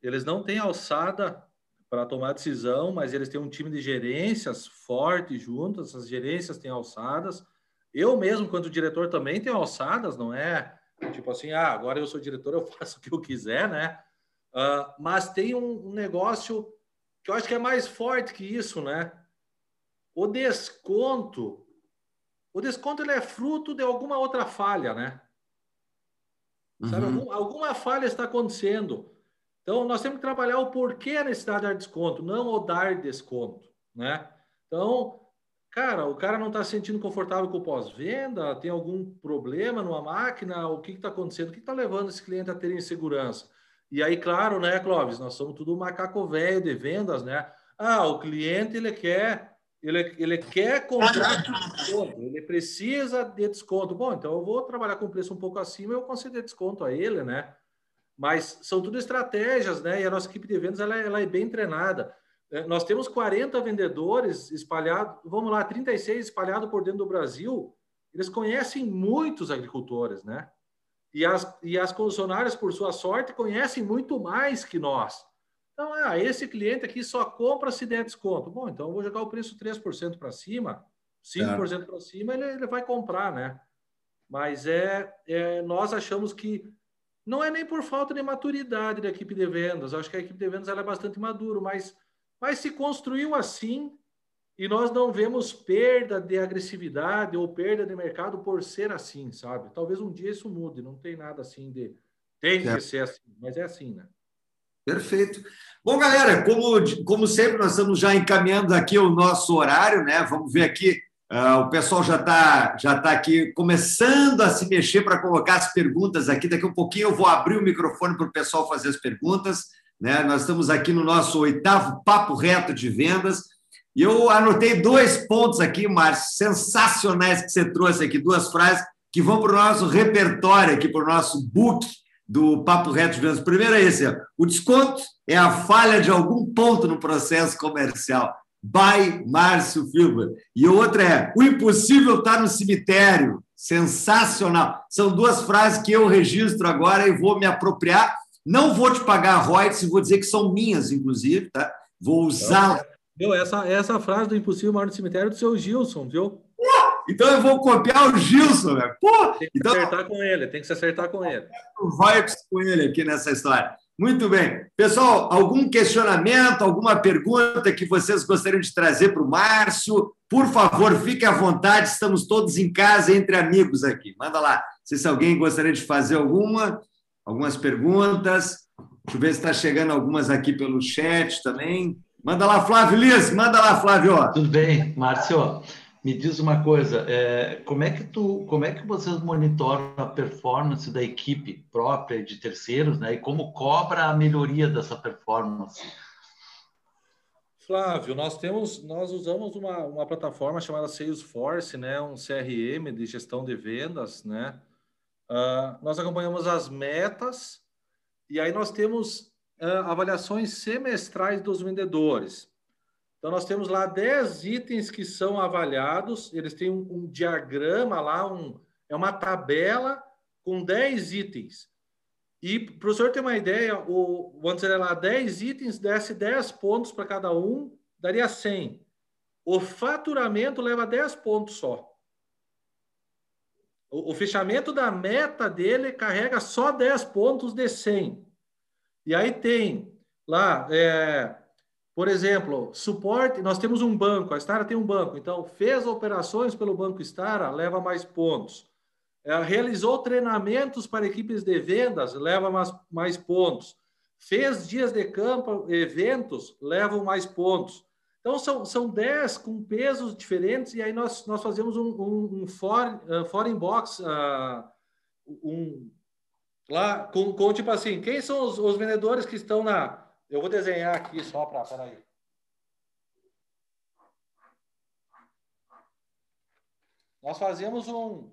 eles não têm alçada para tomar decisão, mas eles têm um time de gerências forte junto, essas gerências têm alçadas. Eu mesmo, quando diretor, também tenho alçadas, não é tipo assim, ah, agora eu sou diretor, eu faço o que eu quiser, né? Uh, mas tem um, um negócio que eu acho que é mais forte que isso, né? O desconto o desconto ele é fruto de alguma outra falha, né? Sabe, uhum. algum, alguma falha está acontecendo. Então, nós temos que trabalhar o porquê a necessidade de dar desconto, não o dar desconto, né? Então, cara, o cara não está se sentindo confortável com o pós-venda, tem algum problema numa máquina, o que está acontecendo? O que está levando esse cliente a ter insegurança? E aí, claro, né, Clóvis, nós somos tudo macaco velho de vendas, né? Ah, o cliente, ele quer ele, ele quer comprar desconto, ele precisa de desconto. Bom, então eu vou trabalhar com preço um pouco acima e eu conceder desconto a ele, né? Mas são tudo estratégias, né? E a nossa equipe de vendas ela, ela é bem treinada. É, nós temos 40 vendedores espalhados, vamos lá, 36 espalhados por dentro do Brasil. Eles conhecem muitos agricultores, né? E as, e as concessionárias, por sua sorte, conhecem muito mais que nós. Então, ah, esse cliente aqui só compra se der desconto. Bom, então eu vou jogar o preço 3% para cima, 5% é. para cima, ele, ele vai comprar, né? Mas é, é, nós achamos que não é nem por falta de maturidade da equipe de vendas. Acho que a equipe de vendas ela é bastante madura, mas, mas se construiu assim e nós não vemos perda de agressividade ou perda de mercado por ser assim, sabe? Talvez um dia isso mude, não tem nada assim de tem é. que ser assim, mas é assim, né? Perfeito. Bom, galera, como, como sempre, nós estamos já encaminhando aqui o nosso horário, né? Vamos ver aqui. Uh, o pessoal já está já tá aqui começando a se mexer para colocar as perguntas aqui. Daqui a um pouquinho eu vou abrir o microfone para o pessoal fazer as perguntas. Né? Nós estamos aqui no nosso oitavo Papo Reto de Vendas. E eu anotei dois pontos aqui, Márcio, sensacionais que você trouxe aqui, duas frases que vão para o nosso repertório aqui, para o nosso book do Papo Reto de Vendas. Primeiro é esse: o desconto é a falha de algum ponto no processo comercial. By Márcio Filber. E outra é: o impossível está no cemitério. Sensacional. São duas frases que eu registro agora e vou me apropriar. Não vou te pagar royalties, vou dizer que são minhas, inclusive, tá? Vou usar. Meu, essa, essa frase do impossível maior no cemitério é do seu Gilson, viu? Então eu vou copiar o Gilson, né? Pô, tem que então... acertar com ele, tem que se acertar com ele. Vibes com ele aqui nessa história. Muito bem. Pessoal, algum questionamento, alguma pergunta que vocês gostariam de trazer para o Márcio? Por favor, fique à vontade, estamos todos em casa, entre amigos aqui. Manda lá, se alguém gostaria de fazer alguma, algumas perguntas. Deixa eu ver se está chegando algumas aqui pelo chat também. Manda lá, Flávio Liz, manda lá, Flávio. Tudo bem, Márcio. Me diz uma coisa, é, como é que tu, como é que vocês monitoram a performance da equipe própria de terceiros, né? E como cobra a melhoria dessa performance? Flávio, nós temos, nós usamos uma, uma plataforma chamada Salesforce, né? Um CRM de gestão de vendas, né? Uh, nós acompanhamos as metas e aí nós temos uh, avaliações semestrais dos vendedores. Então, nós temos lá 10 itens que são avaliados, eles têm um, um diagrama lá, um, é uma tabela com 10 itens. E para o senhor ter uma ideia, o, vamos dizer lá, 10 itens desse 10 pontos para cada um, daria 100. O faturamento leva 10 pontos só. O, o fechamento da meta dele carrega só 10 pontos de 100. E aí tem lá, é, por exemplo, suporte. Nós temos um banco, a Stara tem um banco, então fez operações pelo Banco Stara, leva mais pontos. Realizou treinamentos para equipes de vendas, leva mais, mais pontos. Fez dias de campo, eventos, levam mais pontos. Então, são, são 10 com pesos diferentes, e aí nós, nós fazemos um, um, um foreign, uh, foreign box, uh, um, lá, com, com tipo assim, quem são os, os vendedores que estão na. Eu vou desenhar aqui só para. Peraí. Nós fazemos um,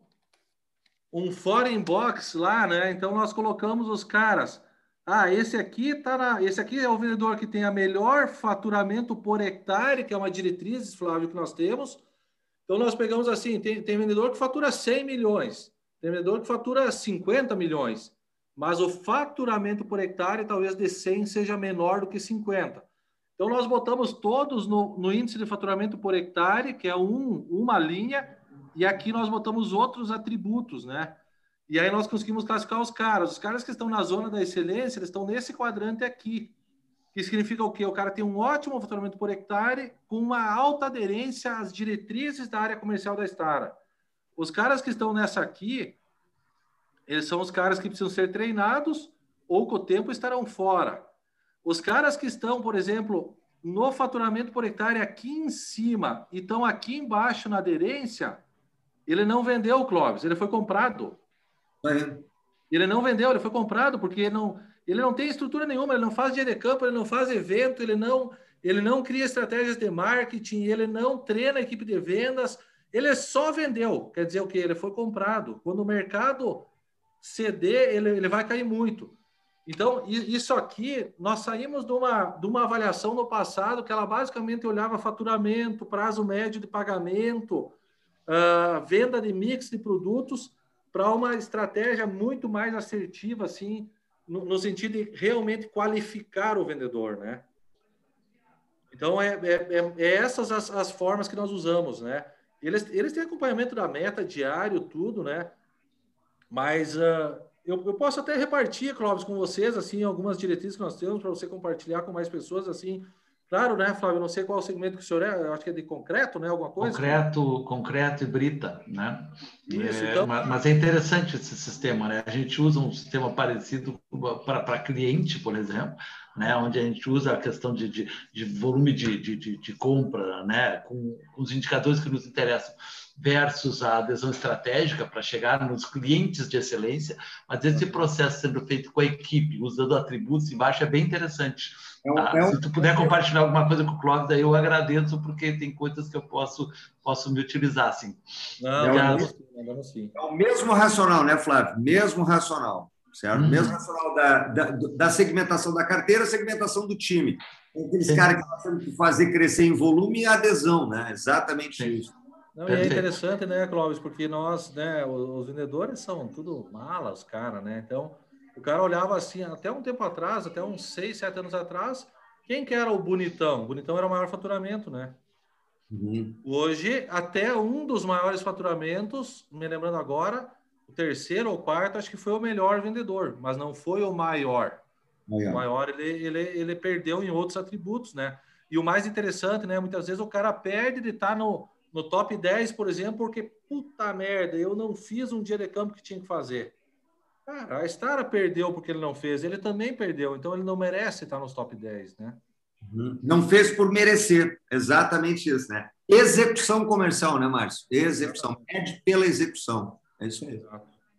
um foreign box lá, né? Então nós colocamos os caras ah, esse aqui tá na, esse aqui é o vendedor que tem a melhor faturamento por hectare, que é uma diretriz, Flávio, que nós temos. Então nós pegamos assim, tem, tem vendedor que fatura 100 milhões, tem vendedor que fatura 50 milhões, mas o faturamento por hectare talvez de 100 seja menor do que 50. Então nós botamos todos no, no índice de faturamento por hectare, que é um, uma linha, e aqui nós botamos outros atributos, né? E aí nós conseguimos classificar os caras. Os caras que estão na zona da excelência, eles estão nesse quadrante aqui. Que significa o quê? O cara tem um ótimo faturamento por hectare com uma alta aderência às diretrizes da área comercial da Stara. Os caras que estão nessa aqui, eles são os caras que precisam ser treinados ou com o tempo estarão fora. Os caras que estão, por exemplo, no faturamento por hectare aqui em cima e estão aqui embaixo na aderência, ele não vendeu o Clóvis, ele foi comprado. É. Ele não vendeu, ele foi comprado porque ele não, ele não tem estrutura nenhuma, ele não faz dia de campo, ele não faz evento, ele não, ele não cria estratégias de marketing, ele não treina a equipe de vendas, ele só vendeu. Quer dizer o que? Ele foi comprado. Quando o mercado ceder, ele, ele vai cair muito. Então, isso aqui, nós saímos de uma, de uma avaliação no passado que ela basicamente olhava faturamento, prazo médio de pagamento, uh, venda de mix de produtos, para uma estratégia muito mais assertiva, assim, no, no, sentido de realmente qualificar o vendedor, né? Então, é, é, é, é essas as, as, formas que nós usamos, né? Eles, eles têm acompanhamento da meta diário, tudo, né? Mas uh, eu, eu posso até repartir, Clóvis, com vocês, assim, algumas diretrizes que nós temos para você compartilhar com mais pessoas, assim, Claro, né, Flávio? Não sei qual o segmento que o senhor é, eu acho que é de concreto, né? Alguma coisa? Concreto, concreto e brita, né? Isso, é, então... mas é interessante esse sistema, né? A gente usa um sistema parecido para cliente, por exemplo, né? Onde a gente usa a questão de, de, de volume de, de, de, compra, né? Com, com os indicadores que nos interessam versus a adesão estratégica para chegar nos clientes de excelência, mas esse processo sendo feito com a equipe, usando atributos embaixo, é bem interessante é um, tá? é um... Se tu puder compartilhar alguma coisa com o Clóvis, aí eu agradeço, porque tem coisas que eu posso, posso me utilizar, assim. Não, é, sim. é o mesmo racional, né, Flávio? Mesmo racional, certo? Uhum. Mesmo racional da, da, da, segmentação da carteira, segmentação do time. Aqueles caras que estão que fazer crescer em volume e adesão, né? Exatamente sim. isso. Não, e é interessante, né, Clóvis, porque nós, né, os vendedores são tudo malas, cara, né? Então, o cara olhava assim, até um tempo atrás, até uns seis, sete anos atrás, quem que era o bonitão? O bonitão era o maior faturamento, né? Uhum. Hoje, até um dos maiores faturamentos, me lembrando agora, o terceiro ou quarto, acho que foi o melhor vendedor, mas não foi o maior. maior. O maior, ele, ele, ele perdeu em outros atributos, né? E o mais interessante, né? Muitas vezes o cara perde de estar no, no top 10, por exemplo, porque, puta merda, eu não fiz um dia de campo que tinha que fazer. Cara, a Stara perdeu porque ele não fez, ele também perdeu, então ele não merece estar nos top 10, né? Uhum. Não fez por merecer, exatamente isso, né? Execução comercial, né, Márcio? Execução, pede pela execução. É isso aí.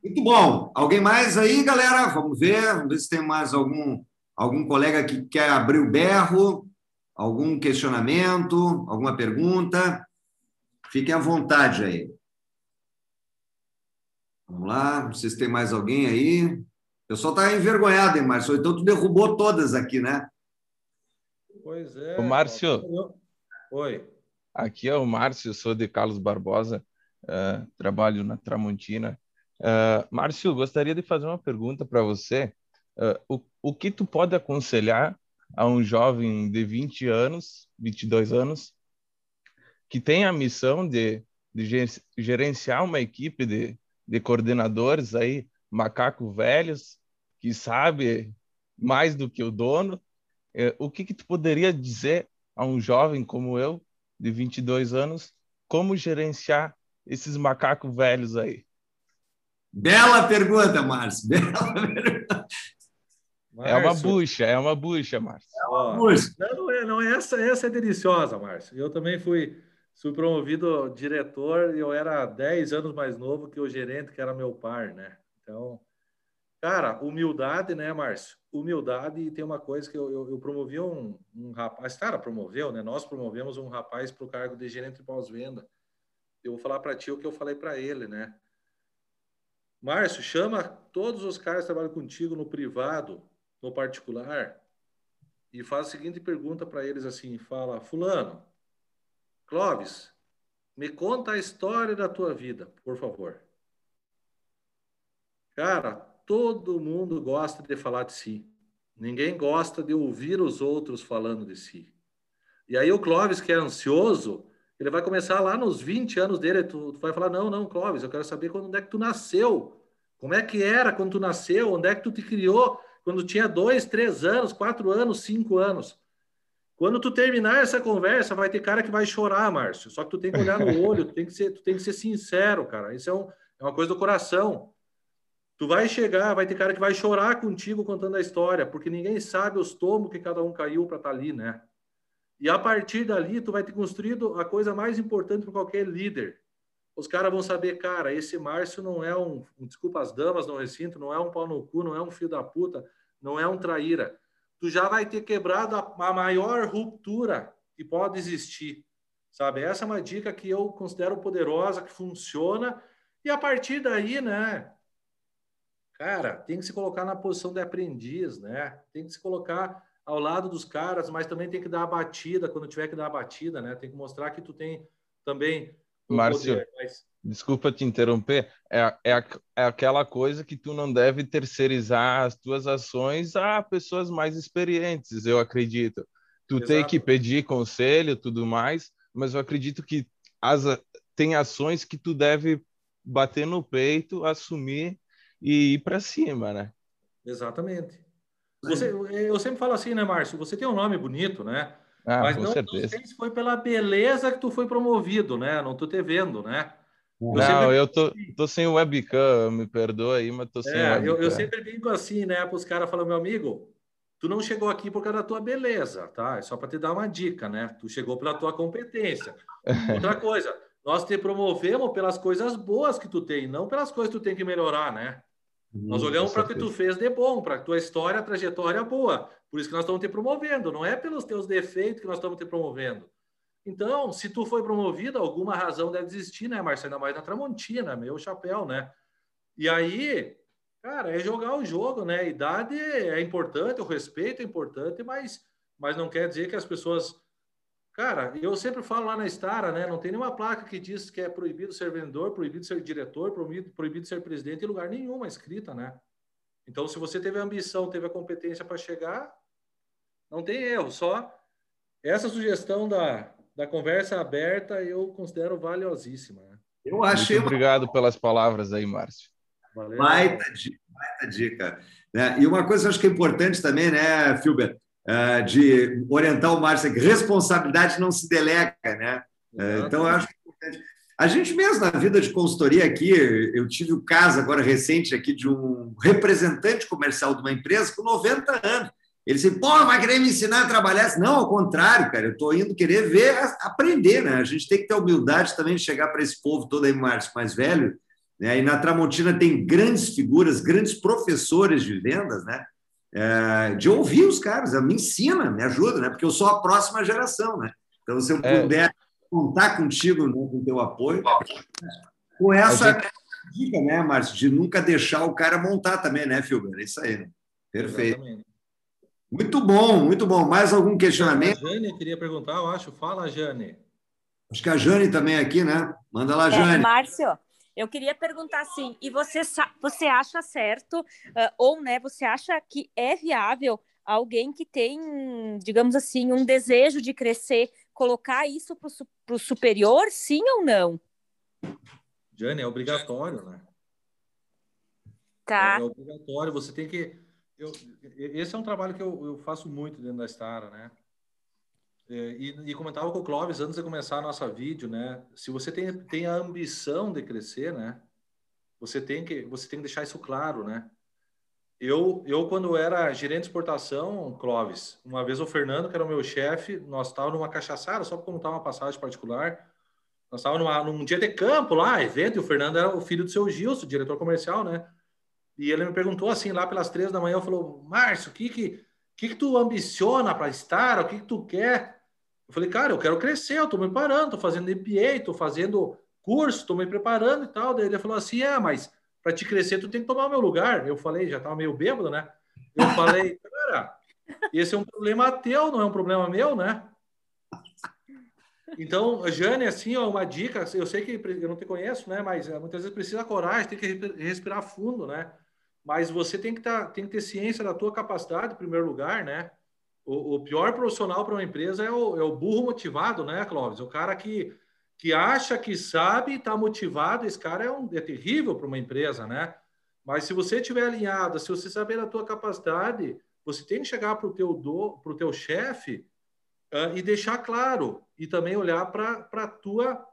Muito bom. Alguém mais aí, galera? Vamos ver, vamos ver se tem mais algum, algum colega que quer abrir o berro, algum questionamento, alguma pergunta. Fiquem à vontade aí. Vamos lá, vocês têm mais alguém aí? O pessoal está envergonhado, hein, Márcio? Então tu derrubou todas aqui, né? Pois é. Ô, Márcio. Oi. Aqui é o Márcio, sou de Carlos Barbosa, uh, trabalho na Tramontina. Uh, Márcio, gostaria de fazer uma pergunta para você. Uh, o, o que tu pode aconselhar a um jovem de 20 anos, 22 anos, que tem a missão de, de gerenciar uma equipe de, de coordenadores aí, macaco velhos, que sabe mais do que o dono. Uh, o que, que tu poderia dizer a um jovem como eu, de 22 anos, como gerenciar esses macacos velhos aí? Bela pergunta, Márcio. Bela pergunta. É uma bucha, é uma bucha, Márcio. É uma bucha. Não, não, é, não é essa, essa é deliciosa, Márcio. Eu também fui, fui promovido diretor eu era 10 anos mais novo que o gerente, que era meu par, né? Então, cara, humildade, né, Márcio? Humildade e tem uma coisa que eu, eu, eu promovi um, um rapaz, cara, promoveu, né? Nós promovemos um rapaz para o cargo de gerente de pós-venda. Eu vou falar para ti o que eu falei para ele, né? Márcio, chama todos os caras que trabalham contigo no privado, no particular, e faz a seguinte pergunta para eles assim: fala, Fulano, Clóvis, me conta a história da tua vida, por favor. Cara, todo mundo gosta de falar de si. Ninguém gosta de ouvir os outros falando de si. E aí o Clóvis, que é ansioso, ele vai começar lá nos 20 anos dele, tu, tu vai falar, não, não, Clóvis, eu quero saber quando é que tu nasceu. Como é que era quando tu nasceu? Onde é que tu te criou? Quando tinha dois, três anos, quatro anos, cinco anos. Quando tu terminar essa conversa, vai ter cara que vai chorar, Márcio. Só que tu tem que olhar no olho, tu tem que ser, tu tem que ser sincero, cara. Isso é, um, é uma coisa do coração. Tu vai chegar, vai ter cara que vai chorar contigo contando a história, porque ninguém sabe os tomos que cada um caiu para estar tá ali, né? E a partir dali, tu vai ter construído a coisa mais importante para qualquer líder. Os caras vão saber, cara, esse Márcio não é um, desculpa as damas no recinto, não é um pau no cu, não é um filho da puta, não é um traíra. Tu já vai ter quebrado a, a maior ruptura que pode existir, sabe? Essa é uma dica que eu considero poderosa, que funciona. E a partir daí, né, cara, tem que se colocar na posição de aprendiz, né? Tem que se colocar ao lado dos caras, mas também tem que dar a batida quando tiver que dar a batida, né? Tem que mostrar que tu tem também Márcio, poder, mas... desculpa te interromper, é, é, é aquela coisa que tu não deve terceirizar as tuas ações a pessoas mais experientes, eu acredito. Tu Exato. tem que pedir conselho, tudo mais, mas eu acredito que as, tem ações que tu deve bater no peito, assumir e ir para cima, né? Exatamente. Você, eu sempre falo assim, né, Márcio? Você tem um nome bonito, né? Ah, Mas não, não sei se foi pela beleza que tu foi promovido, né? Não tô te vendo, né? Eu não, sempre... eu tô, tô sem webcam, me perdoa aí, mas tô sem é, webcam. Eu, eu sempre brinco assim, né? Para os caras falam, meu amigo, tu não chegou aqui por causa da tua beleza, tá? É só para te dar uma dica, né? Tu chegou pela tua competência. Outra coisa, nós te promovemos pelas coisas boas que tu tem, não pelas coisas que tu tem que melhorar, né? Nós hum, olhamos para o que tu fez de bom, para a tua história, trajetória boa. Por isso que nós estamos te promovendo, não é pelos teus defeitos que nós estamos te promovendo. Então, se tu foi promovido, alguma razão deve existir, né, Marcelo? Ainda mais na Tramontina, meu chapéu, né? E aí, cara, é jogar o jogo, né? A idade é importante, o respeito é importante, mas, mas não quer dizer que as pessoas Cara, eu sempre falo lá na Estara, né? Não tem nenhuma placa que diz que é proibido ser vendedor, proibido ser diretor, proibido, proibido ser presidente em lugar nenhum escrita, né? Então, se você teve a ambição, teve a competência para chegar, não tem erro. Só essa sugestão da, da conversa aberta eu considero valiosíssima. Né? Eu achei. Muito obrigado pelas palavras aí, Márcio. Valeu. Baita dica, baita dica. É, e uma coisa que eu acho que é importante também, né, Filber? uh, de orientar o Márcio, que responsabilidade não se delega, né? Uh, então, eu acho que é importante. A gente mesmo, na vida de consultoria aqui, eu tive o caso agora recente aqui de um representante comercial de uma empresa com 90 anos. Ele disse, pô, vai querer me ensinar a trabalhar? Não, ao contrário, cara, eu estou indo querer ver, aprender, né? A gente tem que ter humildade também de chegar para esse povo todo aí, Márcio, mais velho, né? E na Tramontina tem grandes figuras, grandes professores de vendas, né? é, de ouvir os caras, me ensina, me ajuda, né? Porque eu sou a próxima geração, né? Então, se eu é. puder contar contigo, né, com o teu apoio, com essa gente... dica, né, Márcio, de nunca deixar o cara montar também, né, Filber? É isso aí, né? Perfeito. Exatamente. Muito bom, muito bom. Mais algum questionamento? A Jane queria perguntar, eu acho. Fala, Jane. Acho que a Jane também é aqui, né? Manda lá, é, Jane. É, Márcio, Eu queria perguntar assim, e você, você acha certo, uh, ou né, você acha que é viável alguém que tem, digamos assim, um desejo de crescer, colocar isso para o superior, sim ou não? Jane, é obrigatório, né? Tá. É, é obrigatório, você tem que. Eu, esse é um trabalho que eu, eu faço muito dentro da Stara, né? É, e, e, comentava com o Clóvis antes de começar a nossa vídeo, né? Se você tem, tem a ambição de crescer, né? Você tem que você tem que deixar isso claro, né? Eu, eu quando era gerente de exportação, Clóvis, uma vez o Fernando, que era o meu chefe, nós estávamos numa cachaçada, só para contar uma passagem particular. Nós estávamos num dia de campo lá, evento, e o Fernando era o filho do seu Gilson, diretor comercial, né? E ele me perguntou assim, lá pelas três da manhã, falou, Márcio, o que que, que que tu ambiciona para estar? O que que tu quer? Eu falei, cara, eu quero crescer, eu estou me preparando, estou fazendo MBA, estou fazendo curso, estou me preparando e tal. Daí ele falou assim, é, mas para te crescer, tu tem que tomar o meu lugar. Eu falei, já estava meio bêbado, né? Eu falei, cara, esse é um problema teu, não é um problema meu, né? Então, Jane, assim, ó, uma dica, eu sei que eu não te conheço, né? Mas eh, muitas vezes precisa coragem, tem que respirar fundo, né? Mas você tem que, tá, tem que ter ciência da tua capacidade, em primeiro lugar, né? O, o pior profissional para uma empresa é o, é o burro motivado, né, Clóvis? O cara que, que acha que sabe e está motivado, esse cara é, um, é terrível para uma empresa, né? Mas se você estiver alinhado, se você saber a tua capacidade, você tem que chegar para o teu, do, teu chefe uh, e deixar claro. E também olhar para a tua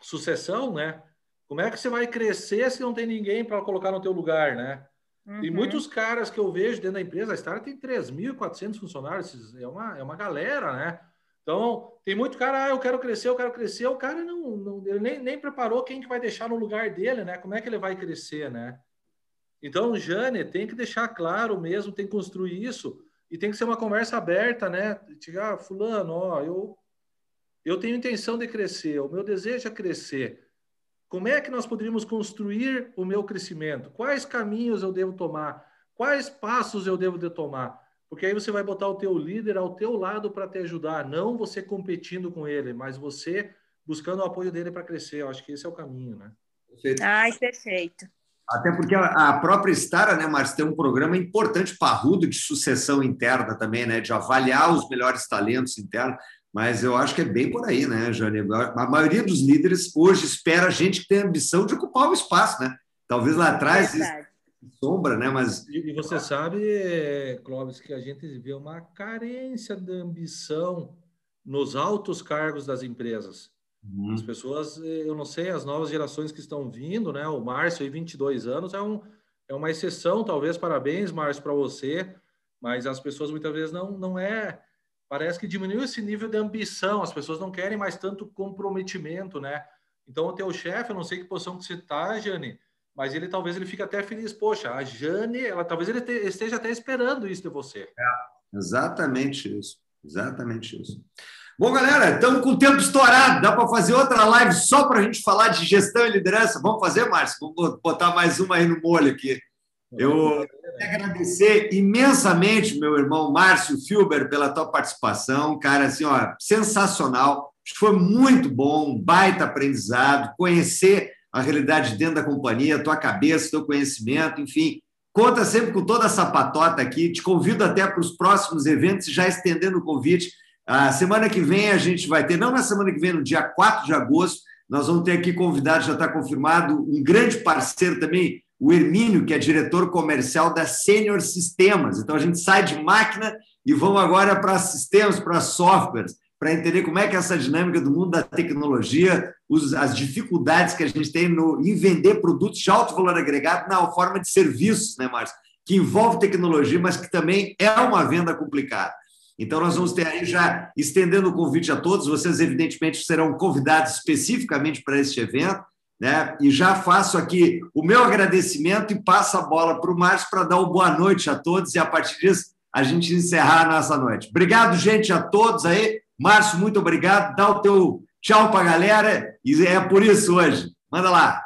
sucessão, né? Como é que você vai crescer se não tem ninguém para colocar no teu lugar, né? Uhum. Tem muitos caras que eu vejo dentro da empresa, a Star tem 3.400 funcionários, é uma, é uma galera, né? Então, tem muito cara, ah, eu quero crescer, eu quero crescer, o cara não, não ele nem, nem preparou quem que vai deixar no lugar dele, né? Como é que ele vai crescer, né? Então, Jane, tem que deixar claro mesmo, tem que construir isso, e tem que ser uma conversa aberta, né? Chegar, ah, fulano, ó, eu, eu tenho intenção de crescer, o meu desejo é crescer. Como é que nós poderíamos construir o meu crescimento? Quais caminhos eu devo tomar? Quais passos eu devo de tomar? Porque aí você vai botar o teu líder ao teu lado para te ajudar, não você competindo com ele, mas você buscando o apoio dele para crescer. Eu acho que esse é o caminho, né? Perfeito. Ai, perfeito. Até porque a própria Stara, né, Márcio, tem um programa importante, parrudo, de sucessão interna também, né, de avaliar os melhores talentos internos. Mas eu acho que é bem por aí, né, Jane? A maioria dos líderes hoje espera a gente que tem a ambição de ocupar o espaço, né? Talvez lá atrás é sombra, né? Mas e você sabe, Clóvis, que a gente vê uma carência de ambição nos altos cargos das empresas. Uhum. As pessoas, eu não sei, as novas gerações que estão vindo, né? O Márcio, aí, 22 anos, é, um, é uma exceção, talvez. Parabéns, Márcio, para você. Mas as pessoas muitas vezes não, não é parece que diminuiu esse nível de ambição, as pessoas não querem mais tanto comprometimento, né? Então, o teu chefe, eu não sei que posição que você está, Jane, mas ele talvez ele fique até feliz. Poxa, a Jane, ela talvez ele te, esteja até esperando isso de você. É, exatamente isso. Exatamente isso. Bom, galera, estamos com o tempo estourado. Dá para fazer outra live só para a gente falar de gestão e liderança? Vamos fazer, Márcio? Vamos botar mais uma aí no molho aqui. Eu quero agradecer imensamente, meu irmão Márcio Filber, pela tua participação. Cara, assim, ó, sensacional. Foi muito bom, baita aprendizado, conhecer a realidade dentro da companhia, tua cabeça, teu conhecimento, enfim. Conta sempre com toda essa patota aqui. Te convido até para os próximos eventos, já estendendo o convite. A semana que vem a gente vai ter, não na semana que vem, no dia 4 de agosto, nós vamos ter aqui convidado, já está confirmado, um grande parceiro também, o Hermínio, que é diretor comercial da Senior Sistemas. Então, a gente sai de máquina e vamos agora para sistemas, para softwares, para entender como é que é essa dinâmica do mundo da tecnologia, as dificuldades que a gente tem no, em vender produtos de alto valor agregado na forma de serviços, né, Márcio? Que envolve tecnologia, mas que também é uma venda complicada. Então, nós vamos ter aí já estendendo o convite a todos. Vocês, evidentemente, serão convidados especificamente para este evento. Né? E já faço aqui o meu agradecimento e passo a bola para o Márcio para dar uma boa noite a todos e a partir disso a gente encerrar a nossa noite. Obrigado, gente, a todos aí. Márcio, muito obrigado. Dá o teu tchau para a galera e é por isso hoje. Manda lá.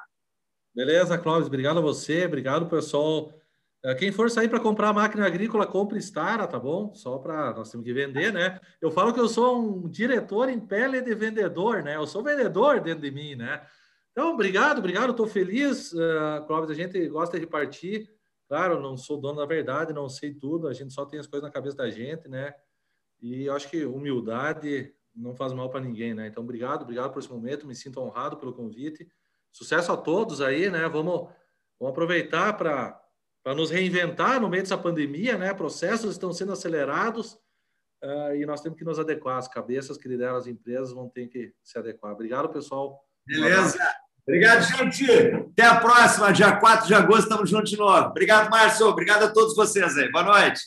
Beleza, Clóvis. Obrigado a você. Obrigado, pessoal. É, quem for sair para comprar máquina agrícola, compre Stara, tá bom? Só para nós temos que vender, né? Eu falo que eu sou um diretor em pele de vendedor, né? Eu sou vendedor dentro de mim, né? Então, obrigado, obrigado, estou feliz, uh, Clóvis, a gente gosta de repartir. Claro, não sou dono da verdade, não sei tudo, a gente só tem as coisas na cabeça da gente, né? E eu acho que humildade não faz mal para ninguém, né? Então, obrigado, obrigado por esse momento, me sinto honrado pelo convite. Sucesso a todos aí, né? Vamos, vamos aproveitar para nos reinventar no meio dessa pandemia, né? Processos estão sendo acelerados uh, e nós temos que nos adequar. As cabeças que lideram as empresas vão ter que se adequar. Obrigado, pessoal. Beleza. Obrigado, gente. Até a próxima, dia 4 de agosto, estamos juntos de novo. Obrigado, Márcio. Obrigado a todos vocês aí. Boa noite.